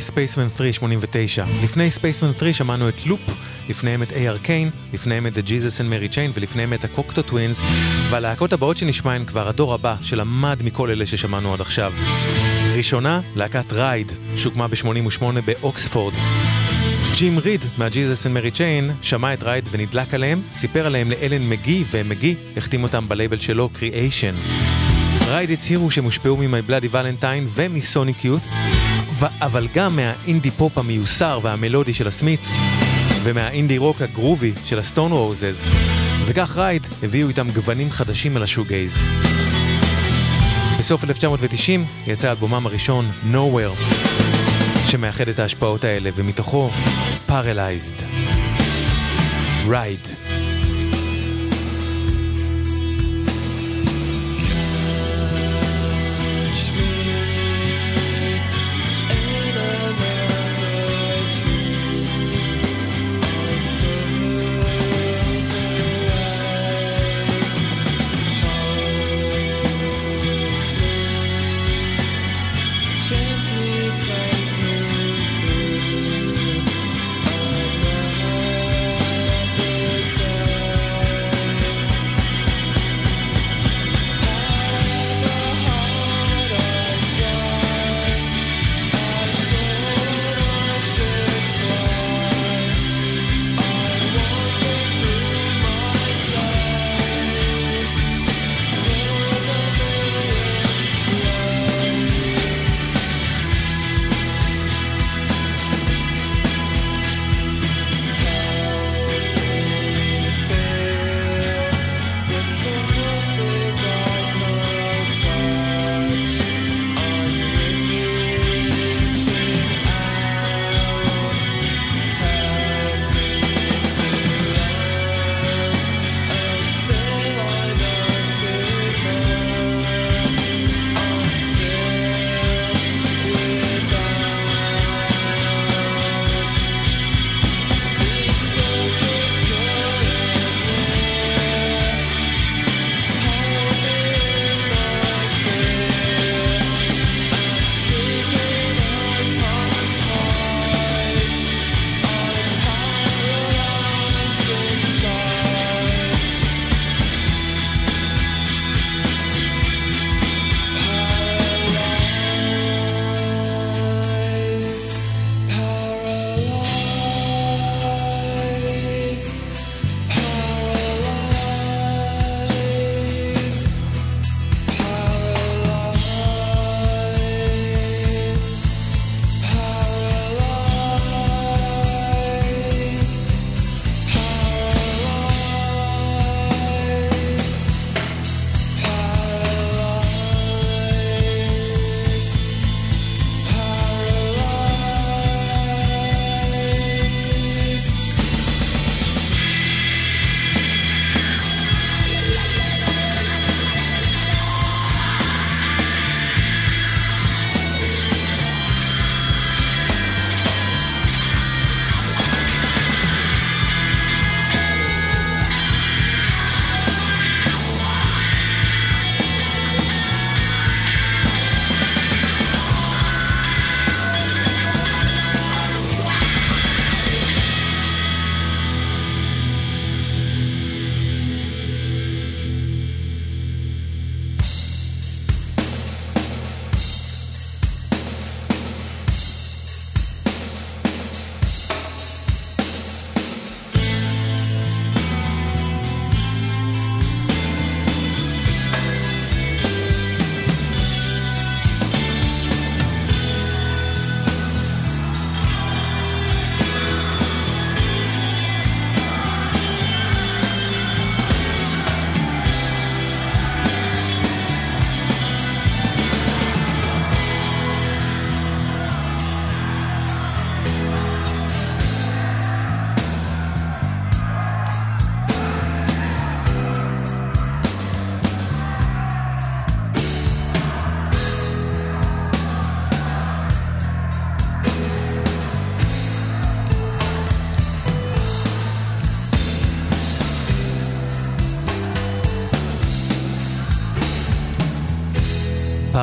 ספייסמן 3, 89. לפני ספייסמן 3 שמענו את לופ, לפניהם את A.R. קיין, לפניהם את The Jesus and Mary Chain ולפניהם את הקוקטו טווינס, והלהקות הבאות שנשמע הן כבר הדור הבא שלמד מכל אלה ששמענו עד עכשיו. ראשונה, להקת רייד, שהוקמה ב-88 באוקספורד. ג'ים ריד מה-Jesus and Mary Chain שמע את רייד ונדלק עליהם, סיפר עליהם לאלן מגי, ומגי החתים אותם בלייבל שלו, Creation. רייד הצהירו שהם הושפעו מ-My Bloody Valentine ומסוניק יות' אבל גם מהאינדי פופ המיוסר והמלודי של הסמיץ, ומהאינדי רוק הגרובי של הסטון רוזז, וכך רייד הביאו איתם גוונים חדשים על השוגייז. בסוף 1990 יצא אלבומם הראשון, Nowhere, שמאחד את ההשפעות האלה, ומתוכו Paralyzed. Ride.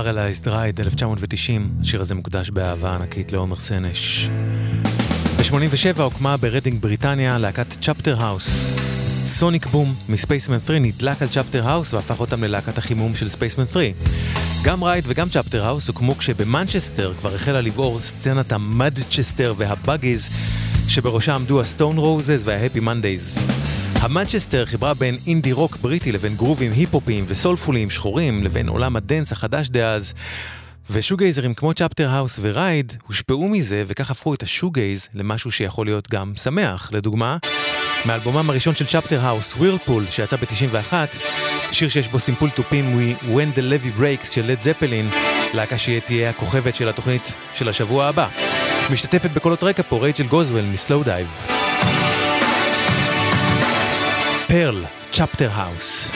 Paralyzed Ride 1990, השיר הזה מוקדש באהבה ענקית לעומר סנש. ב-87 הוקמה ברדינג בריטניה להקת צ'פטר האוס. סוניק בום מספייסמן 3 נדלק על צ'פטר האוס והפך אותם ללהקת החימום של ספייסמן 3. גם רייד וגם צ'פטר האוס הוקמו כשבמנצ'סטר כבר החלה לבעור סצנת המדצ'סטר והבאגי שבראשה עמדו הסטון רוזס וההפי מנדייז. המדצ'סטר חיברה בין אינדי רוק בריטי לבין גרובים היפ-הופיים וסולפוליים שחורים לבין עולם הדנס החדש דאז. ושוגייזרים כמו צ'פטר האוס ורייד הושפעו מזה וכך הפכו את השוגייז למשהו שיכול להיות גם שמח. לדוגמה, מאלבומם הראשון של צ'פטר האוס, Whirlpool, שיצא ב-91, שיר שיש בו סימפול תופים מ- When the Levee Breaks של לד זפלין, להקה שתהיה הכוכבת של התוכנית של השבוע הבא. משתתפת בקולות רקע פה רייצ'ל גוזוול מסלואו דייב. Pearl, צ'פטר האוס.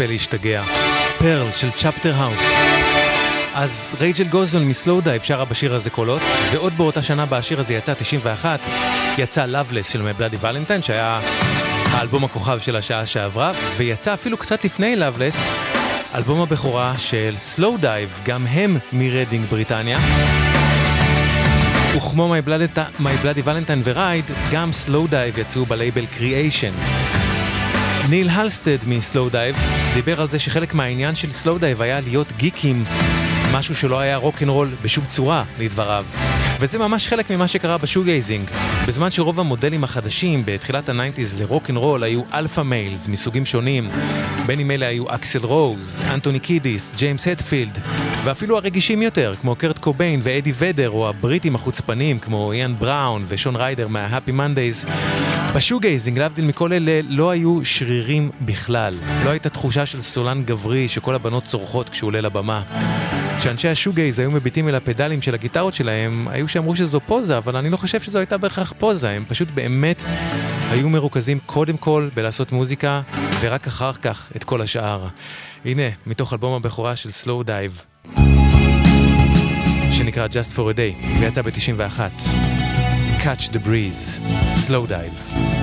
יפה להשתגע. Pearl של צ'פטר האוס. אז רייצ'ל גוזוול מסלואו דייב שרה בשיר הזה קולות, ועוד באותה שנה בשיר הזה יצא 91, יצא Loveless של מיי בלאדי ולנטיין, שהיה האלבום הכוכב של השעה שעברה, ויצא אפילו קצת לפני Loveless, אלבום הבכורה של סלואו דייב, גם הם מרדינג בריטניה. וכמו My Valentine ורייד, גם סלואו דייב יצאו בלייבל קריאיישן. ניל הלסטד מסלואו דייב דיבר על זה שחלק מהעניין של סלואו דייב היה להיות גיקים, משהו שלא היה רוקנרול בשום צורה, לדבריו. וזה ממש חלק ממה שקרה בשוגייזינג. בזמן שרוב המודלים החדשים בתחילת ה nineties לרוקנרול היו alpha males מסוגים שונים, בין אם אלה היו אקסל רוז, אנטוני קידיס, ג'יימס הטפילד, ואפילו הרגישים יותר, כמו קרט קוביין ואדי ודר, או הבריטים החוצפנים, כמו איאן בראון ושון ריידר מה-Happy Mondays. בשוגייזינג, להבדיל מכל אלה, לא היו שרירים בכלל. לא הייתה תחושה של סולן גברי שכל הבנות צורחות כשהוא עולה לבמה. כשאנשי השוגייז היו מביטים אל הפדלים של הגיטרות שלהם, היו שאמרו שזו פוזה, אבל אני לא חושב שזו הייתה בהכרח פוזה, הם פשוט באמת היו מרוכזים קודם כל בלעשות מוזיקה, ורק אחר כך את כל השאר. הנה, מתוך אלבום הבכורה של סלואו דייב, שנקרא Just for a Day, ויצא ב-91. Catch the Breeze, Slow Dive.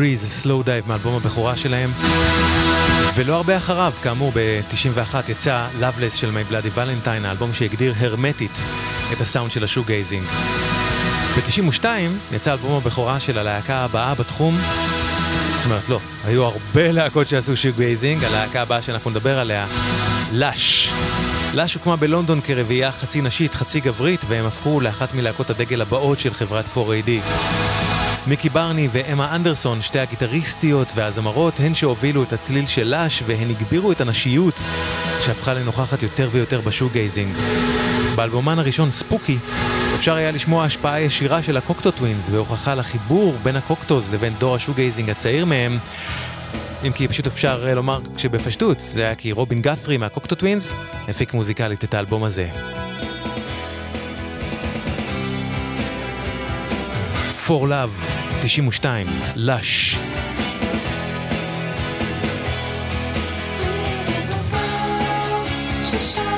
Breeze, Slow Dive מאלבום הבכורה שלהם. ולא הרבה אחריו, כאמור, ב-91 יצא Loveless של My Bloody Valentine, האלבום שהגדיר הרמטית את הסאונד של השוגייזינג. ב-92 יצא אלבום הבכורה של הלהקה הבאה בתחום, זאת אומרת לא, היו הרבה להקות שעשו שוגייזינג, הלהקה הבאה שאנחנו נדבר עליה, לאש. לאש הוקמה בלונדון כרביעייה חצי נשית, חצי גברית, והם הפכו לאחת מלהקות הדגל הבאות של חברת 4AD. מיקי ברני ואמה אנדרסון, שתי הגיטריסטיות והזמרות, הן שהובילו את הצליל של לאש והן הגבירו את הנשיות שהפכה לנוכחת יותר ויותר בשוגייזינג. באלבומן הראשון, Spooky, אפשר היה לשמוע השפעה ישירה של הקוקטו טווינס והוכחה לחיבור בין הקוקטוז לבין דור השוגייזינג הצעיר מהם. אם כי פשוט אפשר אה, לומר שבפשטות זה היה כי רובין גת'רי מהקוקטו טווינס הפיק מוזיקלית את האלבום הזה. For Love, 92, לש. She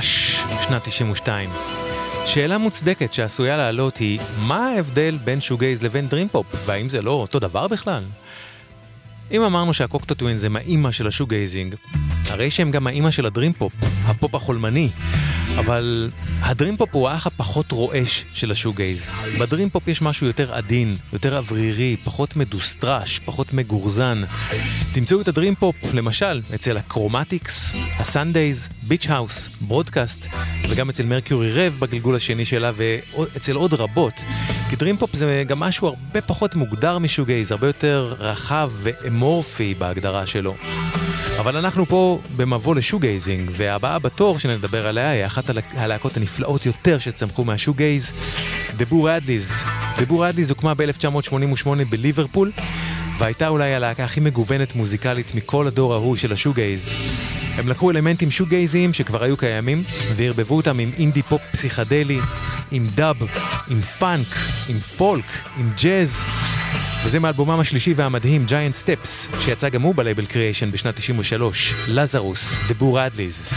לאש, שנת 92. שאלה מוצדקת שעשויה לעלות היא, מה ההבדל בין שוגייז לבין דרימפופ, והאם זה לא אותו דבר בכלל? אם אמרנו שהקוקטו טווינס הם האימא של השוגייזינג, הרי שהם גם האימא של הדרימפופ, הפופ החולמני. אבל הדרימפופ הוא האח הפחות רועש של השוגייז. בדרימפופ יש משהו יותר עדין, יותר אוורירי, פחות מדוסטרט, פחות מגורזן. תמצאו את הדרימפופ, למשל, אצל הקרומטיקס, הסנדייז, ביץ' האוס, ברודקאסט, וגם אצל מרקיורי רב בגלגול השני שלה, ואצל עוד רבות. כי דרימפופ זה גם משהו הרבה פחות מוגדר משוגייז, הרבה יותר רחב ואמורפי בהגדרה שלו. אבל אנחנו פה במבוא לשוגייזינג, והבאה בתור שנדבר עליה היא אחת הלהק- הלהקות הנפלאות יותר שצמחו מהשוגייז, דה בו רדליז. דה בו רדליז הוקמה ב-1988 בליברפול, והייתה אולי הלהקה הכי מגוונת מוזיקלית מכל הדור ההוא של השוגייז. הם לקחו אלמנטים שוגייזיים שכבר היו קיימים, וערבבו אותם עם אינדי פופ פסיכדלי, עם דאב, עם פאנק, עם פולק, עם ג'אז. וזה מאלבומם השלישי והמדהים, Giant Steps, שיצא גם הוא בלייבל קריאיישן בשנת 93, Lazarus, דה בו רדליז.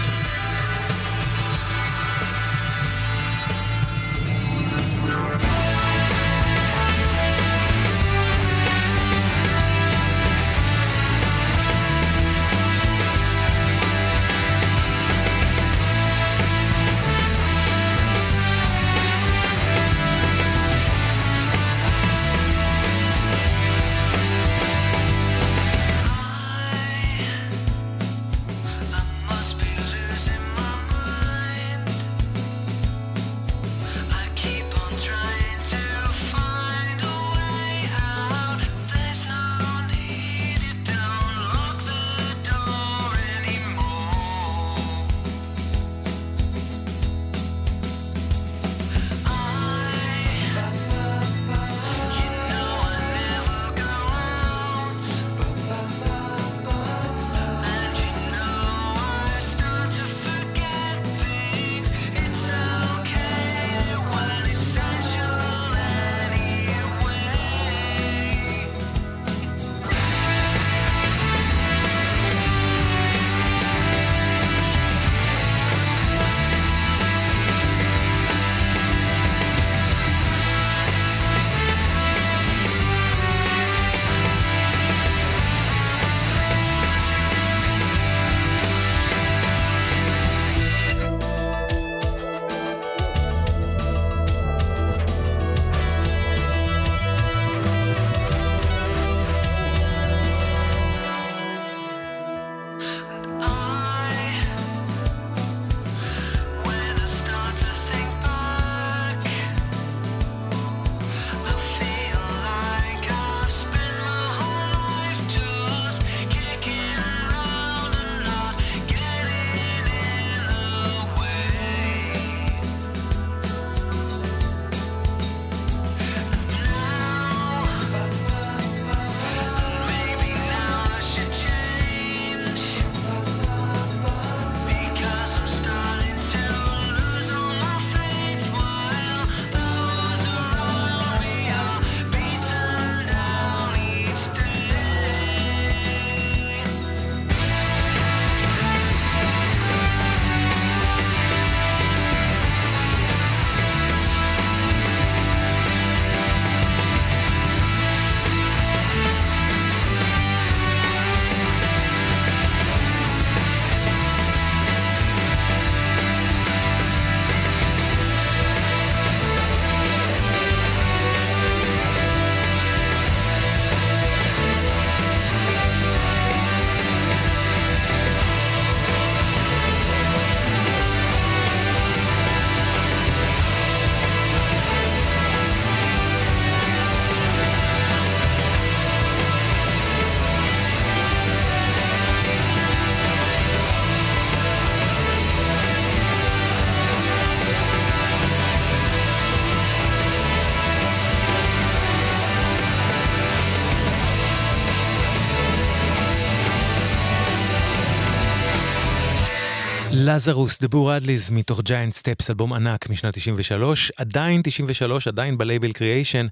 Lazarus, דה בו רדליז מתוך Giant Steps, אלבום ענק משנת 93, עדיין 93, עדיין בלייבל קריאיישן,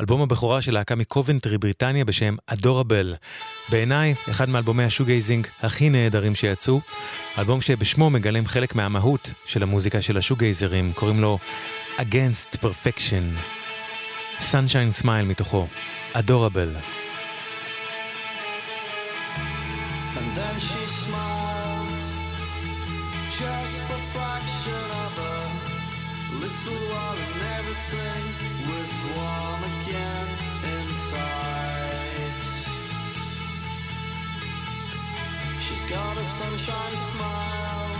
אלבום הבכורה של להקה מקובנטרי בריטניה בשם אדורבל. בעיניי, אחד מאלבומי השוגייזינג הכי נהדרים שיצאו, אלבום שבשמו מגלם חלק מהמהות של המוזיקה של השוגייזרים, קוראים לו Against Perfection. Sunshine Smile מתוכו, אדורבל. Got a sunshine smile,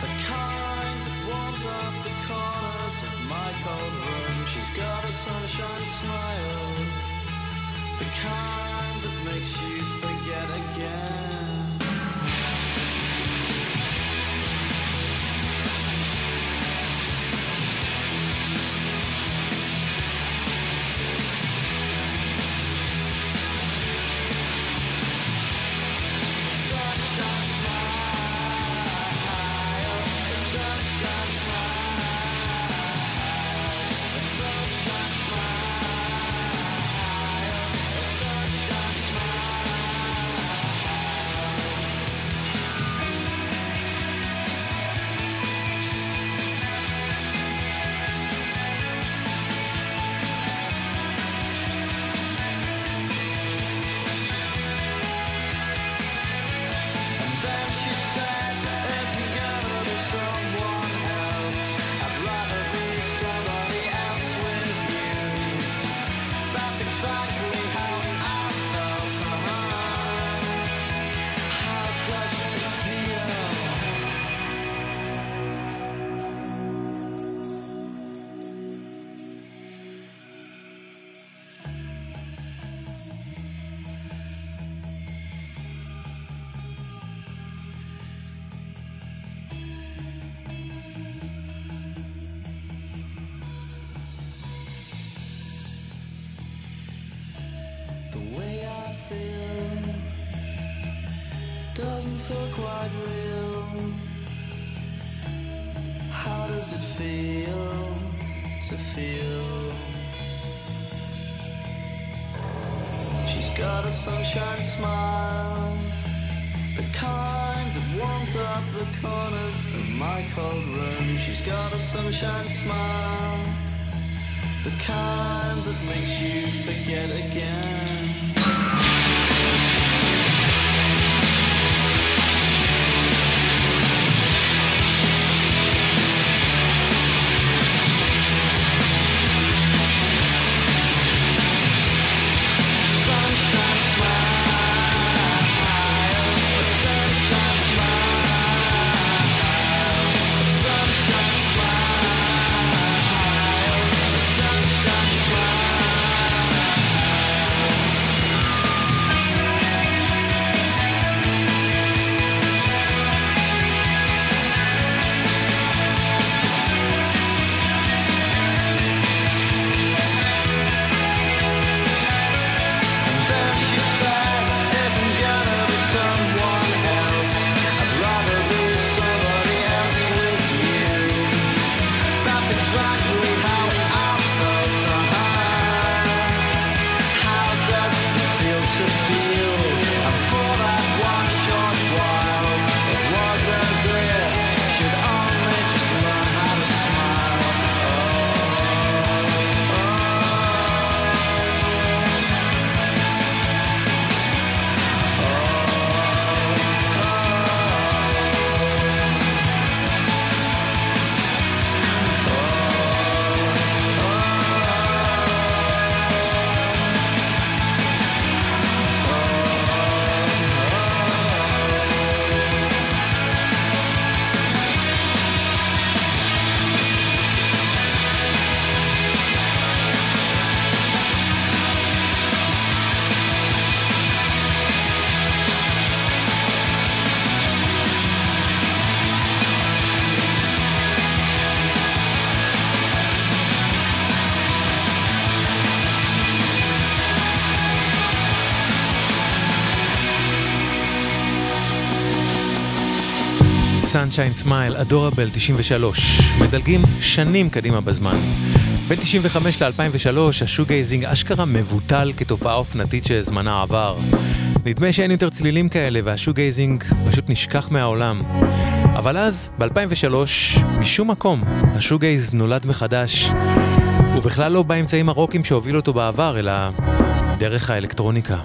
the kind that warms up the corners of my cold room. She's got a sunshine smile. The kind Sunshine Smile, אדורבל 93, מדלגים שנים קדימה בזמן. בין 95 ל-2003 השוגייזינג אשכרה מבוטל כתופעה אופנתית שזמנה עבר. נדמה שאין יותר צלילים כאלה והשוגייזינג פשוט נשכח מהעולם. אבל אז, ב-2003, משום מקום, השוגייז נולד מחדש, ובכלל לא באמצעים הרוקים שהובילו אותו בעבר, אלא דרך האלקטרוניקה.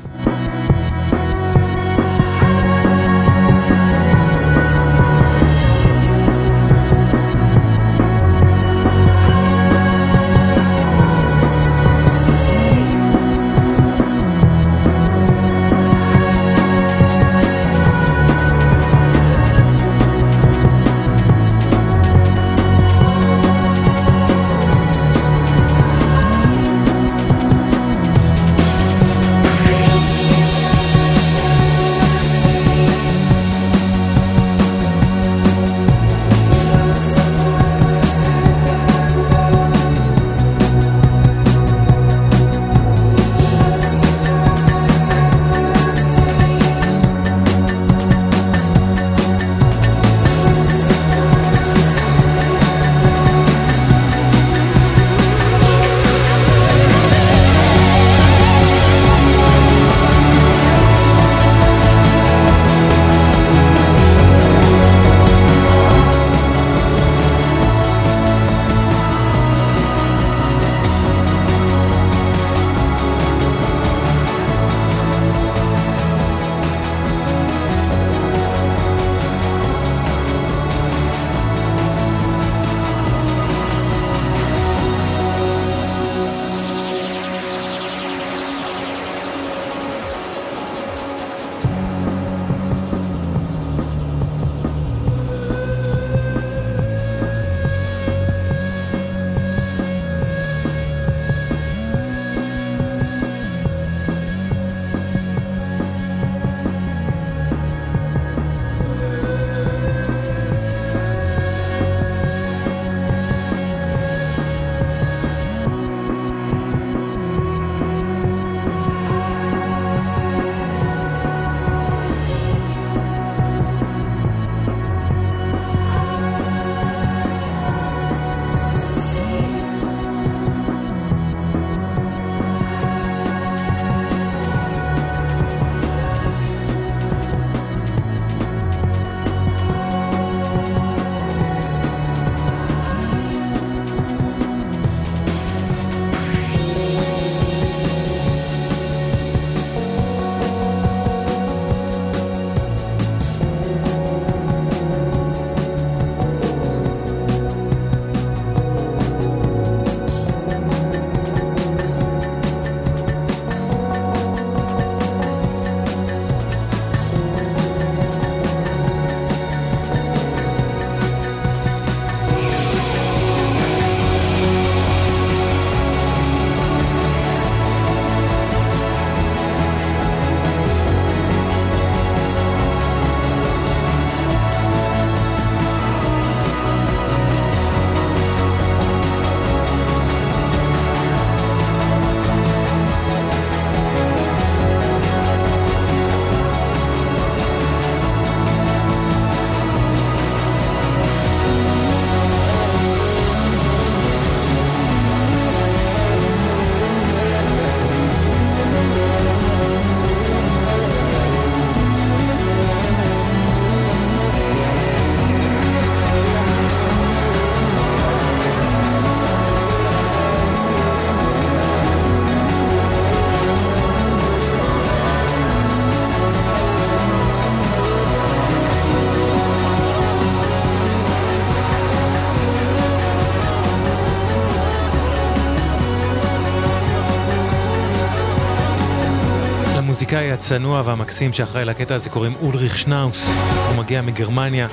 למוזיקאי הצנוע והמקסים שאחראי לקטע הזה קוראים אולריך שנאוס, הוא מגיע מגרמניה,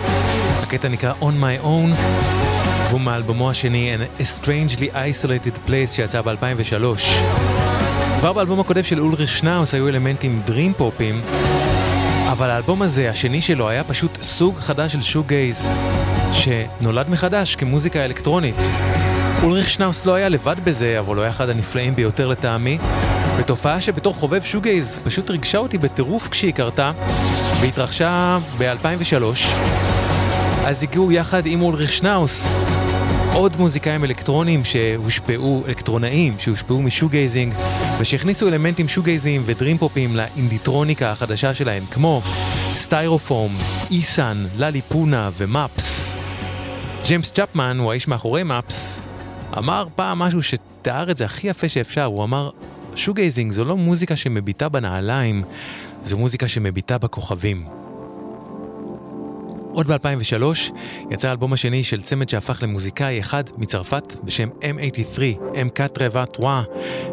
הקטע נקרא On My Own, והוא מאלבומו השני A Strangely Isolated Place שיצא ב-2003. כבר באלבום הקודם של אולריך שנאוס היו אלמנטים דרים פופים, אבל האלבום הזה, השני שלו, היה פשוט סוג חדש של שוק גייז, שנולד מחדש כמוזיקה אלקטרונית. אולריך שנאוס לא היה לבד בזה, אבל הוא היה אחד הנפלאים ביותר לטעמי. ותופעה שבתור חובב שוגייז פשוט ריגשה אותי בטירוף כשהיא קרתה, והתרחשה ב-2003. אז הגיעו יחד עם אולריך שנאוס, עוד מוזיקאים אלקטרונים שהושפעו, אלקטרונאים שהושפעו משוגייזינג ושהכניסו אלמנטים שוגייזיים ודרימפופים לאינדיטרוניקה החדשה שלהם, כמו סטיירופורם, איסן, ללי פונה ומאפס. ג'יימס צ'פמן הוא האיש מאחורי מאפס, אמר פעם משהו שתיאר את זה הכי יפה שאפשר, הוא אמר, שוגייזינג זו לא מוזיקה שמביטה בנעליים, זו מוזיקה שמביטה בכוכבים. עוד ב-2003 יצא האלבום השני של צמד שהפך למוזיקאי אחד מצרפת בשם M83, M4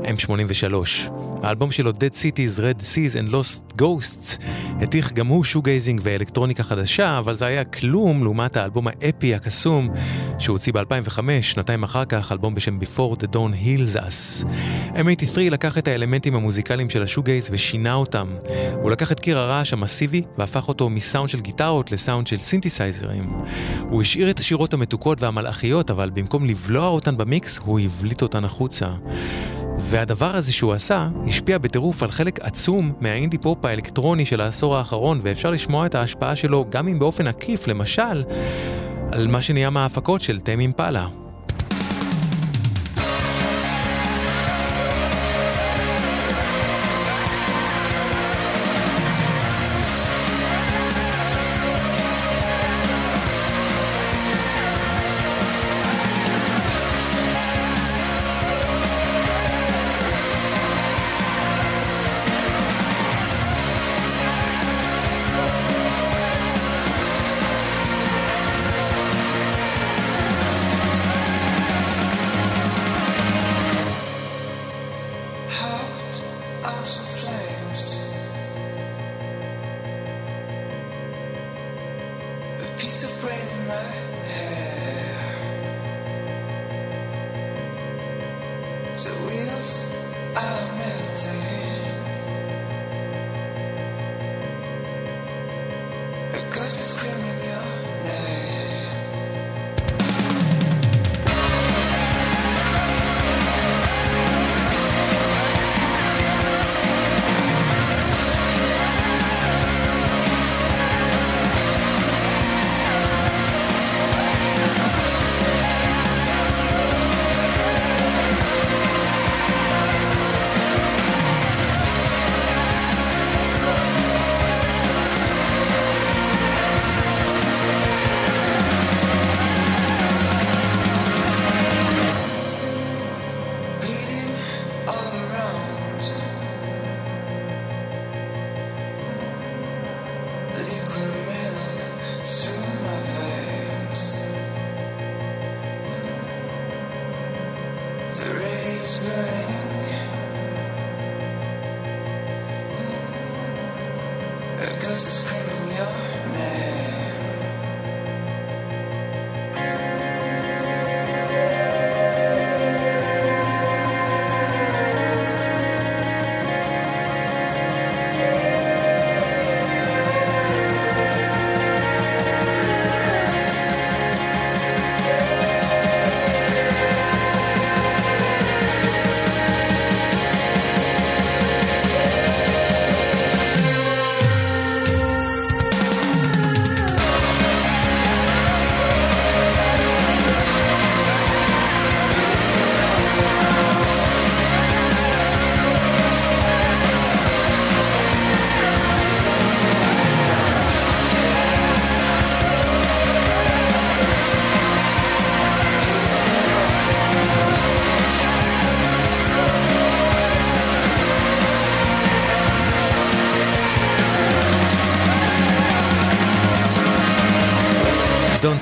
M83. האלבום שלו Dead Cities, Red Seas and Lost Ghosts התיך גם הוא שוגייזינג ואלקטרוניקה חדשה, אבל זה היה כלום לעומת האלבום האפי הקסום שהוא הוציא ב-2005, שנתיים אחר כך, אלבום בשם Before the Dawn Heals Us. M83 לקח את האלמנטים המוזיקליים של השוגייז ושינה אותם. הוא לקח את קיר הרעש המסיבי והפך אותו מסאונד של גיטרות לסאונד של סינתסייזרים. הוא השאיר את השירות המתוקות והמלאכיות, אבל במקום לבלוע אותן במיקס, הוא הבליט אותן החוצה. והדבר הזה שהוא עשה, השפיע בטירוף על חלק עצום מהאינדי פופ האלקטרוני של העשור האחרון, ואפשר לשמוע את ההשפעה שלו גם אם באופן עקיף, למשל, על מה שנהיה מההפקות של תמי אימפלה.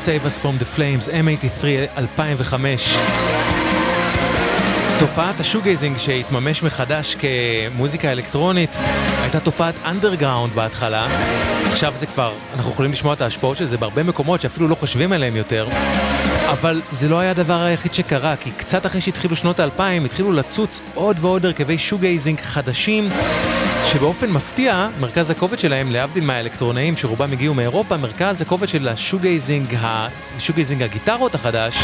Save Us From The Flames, M83 2005. תופעת השוגייזינג שהתממש מחדש כמוזיקה אלקטרונית הייתה תופעת אנדרגראונד בהתחלה. עכשיו זה כבר, אנחנו יכולים לשמוע את ההשפעות של זה בהרבה מקומות שאפילו לא חושבים עליהם יותר. אבל זה לא היה הדבר היחיד שקרה, כי קצת אחרי שהתחילו שנות האלפיים התחילו לצוץ עוד ועוד הרכבי שוגייזינג חדשים שבאופן מפתיע, מרכז הכובד שלהם, להבדיל מהאלקטרונאים שרובם הגיעו מאירופה, מרכז הכובד של השוגייזינג, השוגייזינג הגיטרות החדש,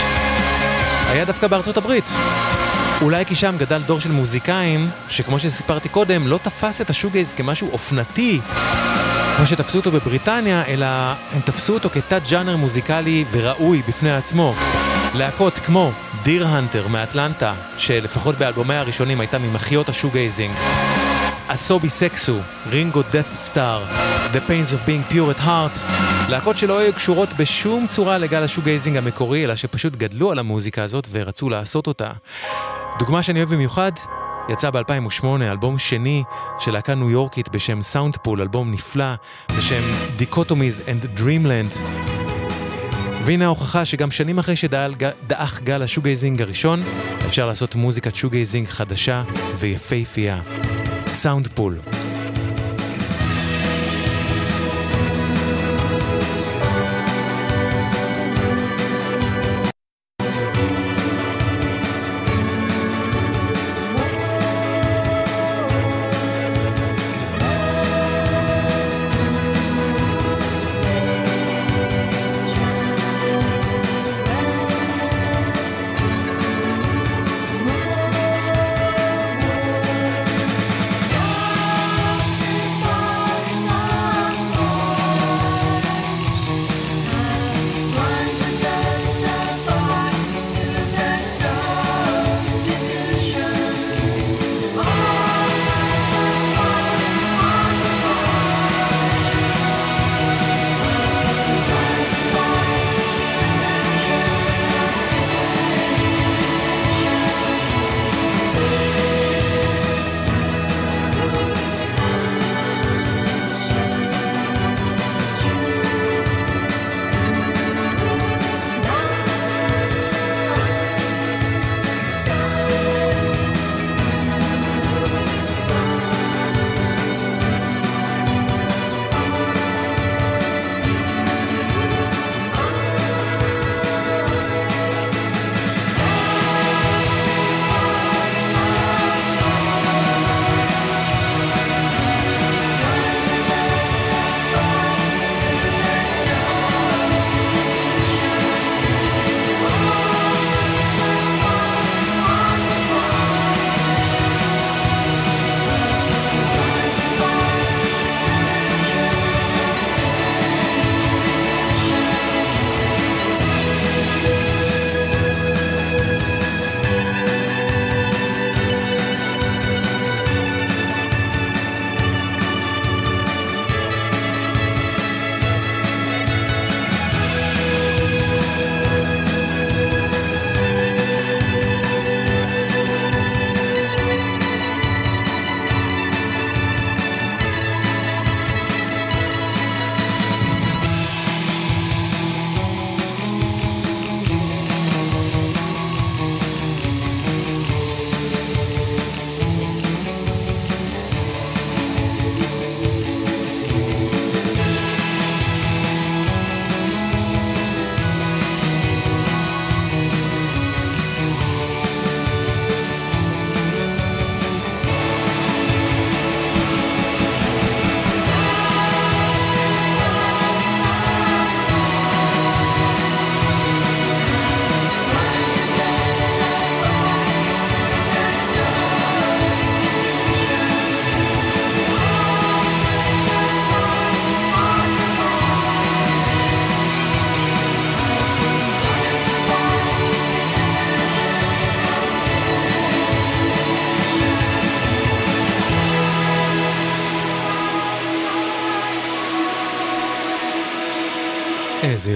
היה דווקא בארצות הברית. אולי כי שם גדל דור של מוזיקאים, שכמו שסיפרתי קודם, לא תפס את השוגייז כמשהו אופנתי, כמו שתפסו אותו בבריטניה, אלא הם תפסו אותו כתת ג'אנר מוזיקלי וראוי בפני עצמו. להקות כמו דיר הנטר מאטלנטה, שלפחות באלבומיה הראשונים הייתה ממחיות השוגייזינג, אסובי סקסו, רינגו דף סטאר, The Pains of Being Pure at Heart, להקות שלא היו קשורות בשום צורה לגל השוגייזינג המקורי, אלא שפשוט גדלו על המוזיקה הזאת ורצו לעשות אותה. דוגמה שאני אוהב במיוחד, יצא ב-2008 אלבום שני של להקה ניו יורקית בשם Soundpool, אלבום נפלא בשם Dichotomies and Dreamland. והנה ההוכחה שגם שנים אחרי שדעך גל השוגייזינג הראשון, אפשר לעשות מוזיקת שוגייזינג חדשה ויפהפייה. סאונד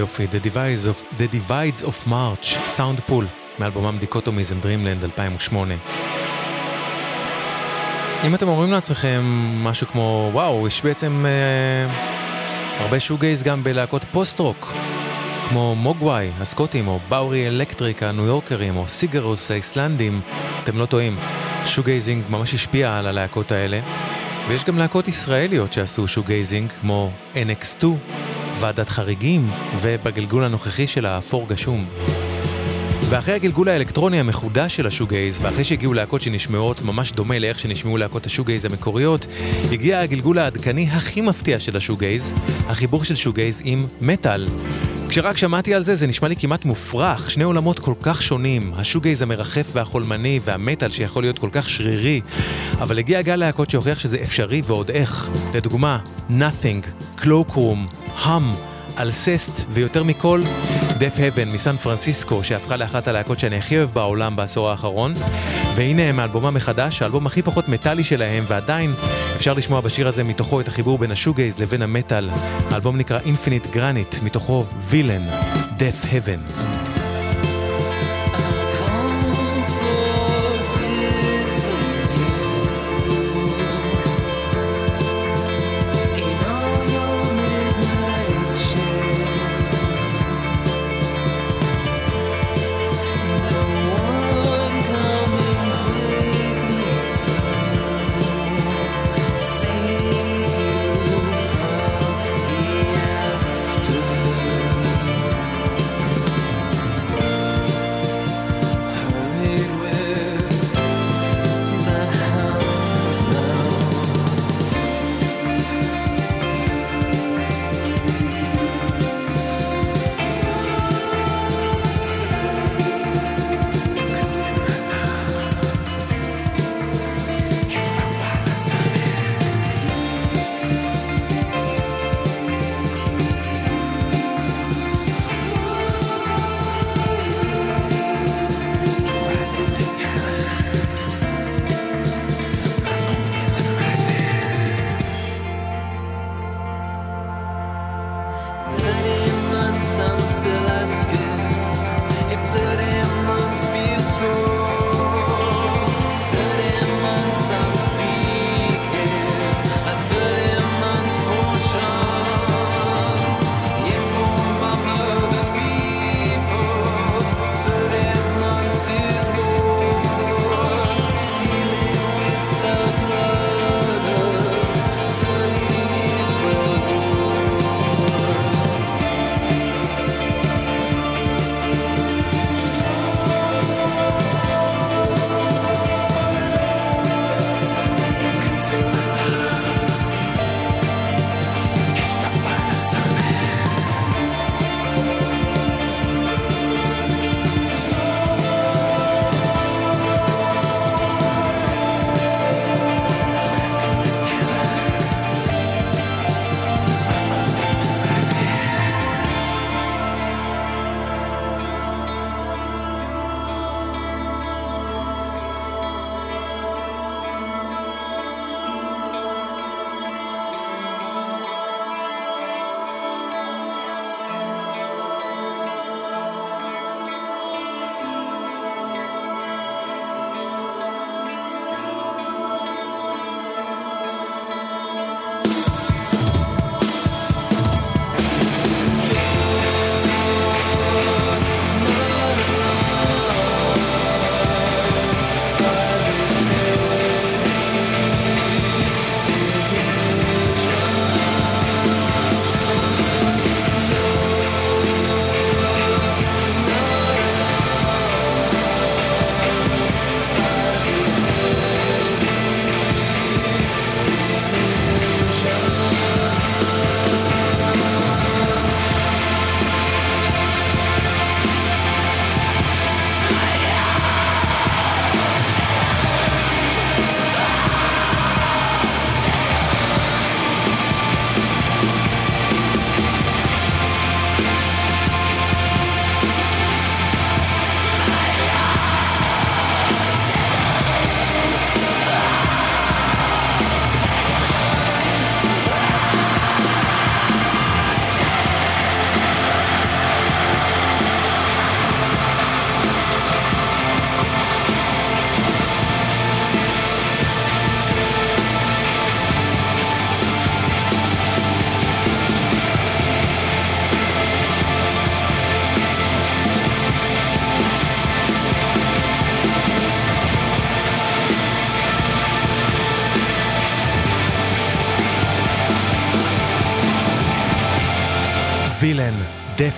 יופי, The Divides of, The Divides of March, Soundpool, מאלבומם Dichotomies and Dreamland 2008. אם אתם אומרים לעצמכם משהו כמו, וואו, יש בעצם אה, הרבה שוגייז גם בלהקות פוסט-רוק, כמו Mogwai, הסקוטים, או Bowery Electric, הניו יורקרים, או Sigur Rós האיסלנדים, אתם לא טועים, שוגייזינג ממש השפיע על הלהקות האלה. ויש גם להקות ישראליות שעשו שוגייזינג, כמו NX2, ועדת חריגים, ובגלגול הנוכחי שלה, אפור גשום. ואחרי הגלגול האלקטרוני המחודש של השוגייז, ואחרי שהגיעו להקות שנשמעות ממש דומה לאיך שנשמעו להקות השוגייז המקוריות, הגיע הגלגול העדכני הכי מפתיע של השוגייז, החיבור של שוגייז עם מטאל. כשרק שמעתי על זה, זה נשמע לי כמעט מופרך, שני עולמות כל כך שונים, השוגייז המרחף והחולמני והמטאל שיכול להיות כל כך שרירי, אבל הגיע גל להקות שהוכיח שזה אפשרי ועוד איך. לדוגמה, Nothing, קלוקרום, Hum, אלססט, ויותר מכל, Deaf Heaven מסן פרנסיסקו, שהפכה לאחת הלהקות שאני הכי אוהב בעולם בעשור האחרון. והנה הם מאלבומם מחדש, האלבום הכי פחות מטאלי שלהם, ועדיין אפשר לשמוע בשיר הזה מתוכו את החיבור בין השוגייז לבין המטאל. האלבום נקרא Infinite Granite, מתוכו וילן, Death Heaven.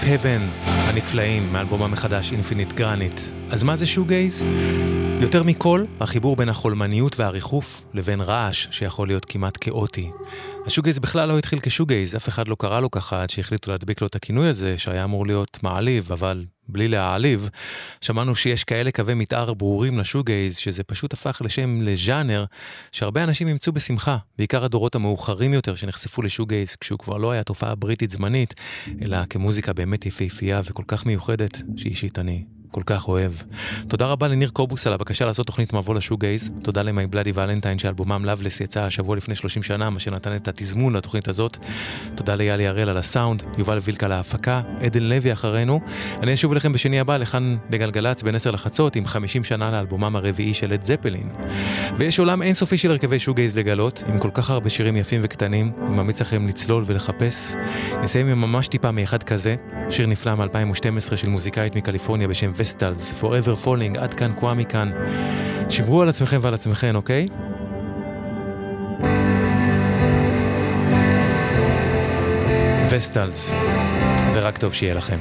Heaven. הנפלאים מאלבום המחדש Infinite Granite. אז מה זה שוגייז? יותר מכל, החיבור בין החולמניות והריחוף לבין רעש שיכול להיות כמעט כאוטי. השוגייז בכלל לא התחיל כשוגייז, אף אחד לא קרא לו ככה עד שהחליטו להדביק לו את הכינוי הזה, שהיה אמור להיות מעליב, אבל בלי להעליב. שמענו שיש כאלה קווי מתאר ברורים לשוגייז, שזה פשוט הפך לשם לז'אנר, שהרבה אנשים אימצו בשמחה, בעיקר הדורות המאוחרים יותר שנחשפו לשוגייז כשהוא כבר לא היה תופעה בריטית זמנית, אלא כמוזיקה באמת יפהפייה וכל כך מיוחדת, שאישית אני כל כך אוהב. תודה רבה לניר קובוס על הבקשה לעשות תוכנית מבוא לשוגייז. תודה למי בלאדי ולנטיין שאלבומם לאבלס יצא השבוע לפני 30 שנה, מה שנתן את התזמון לתוכנית הזאת. תודה ליאלי הראל על הסאונד, יובל וילקה להפקה, עדן לוי אחרינו. אני אשוב אליכם בשני הבא לכאן בגלגלצ בין 10 לחצות עם 50 שנה לאלבומם הרביעי של את זפלין. ויש עולם אינסופי של הרכבי שוגייז לגלות, עם כל כך הרבה שירים יפים וקטנים, אני ממליץ לכם לצלול ולחפש. נסיים עם ממש טיפה מאחד כזה, שיר נפלא מ-2012 של מוזיקאית מקליפורניה בשם וסטלס, Forever Falling, עד כאן קוואמי כאן. שמרו על עצמכם ועל עצמכם, אוקיי? וסטלס, ורק טוב שיהיה לכם.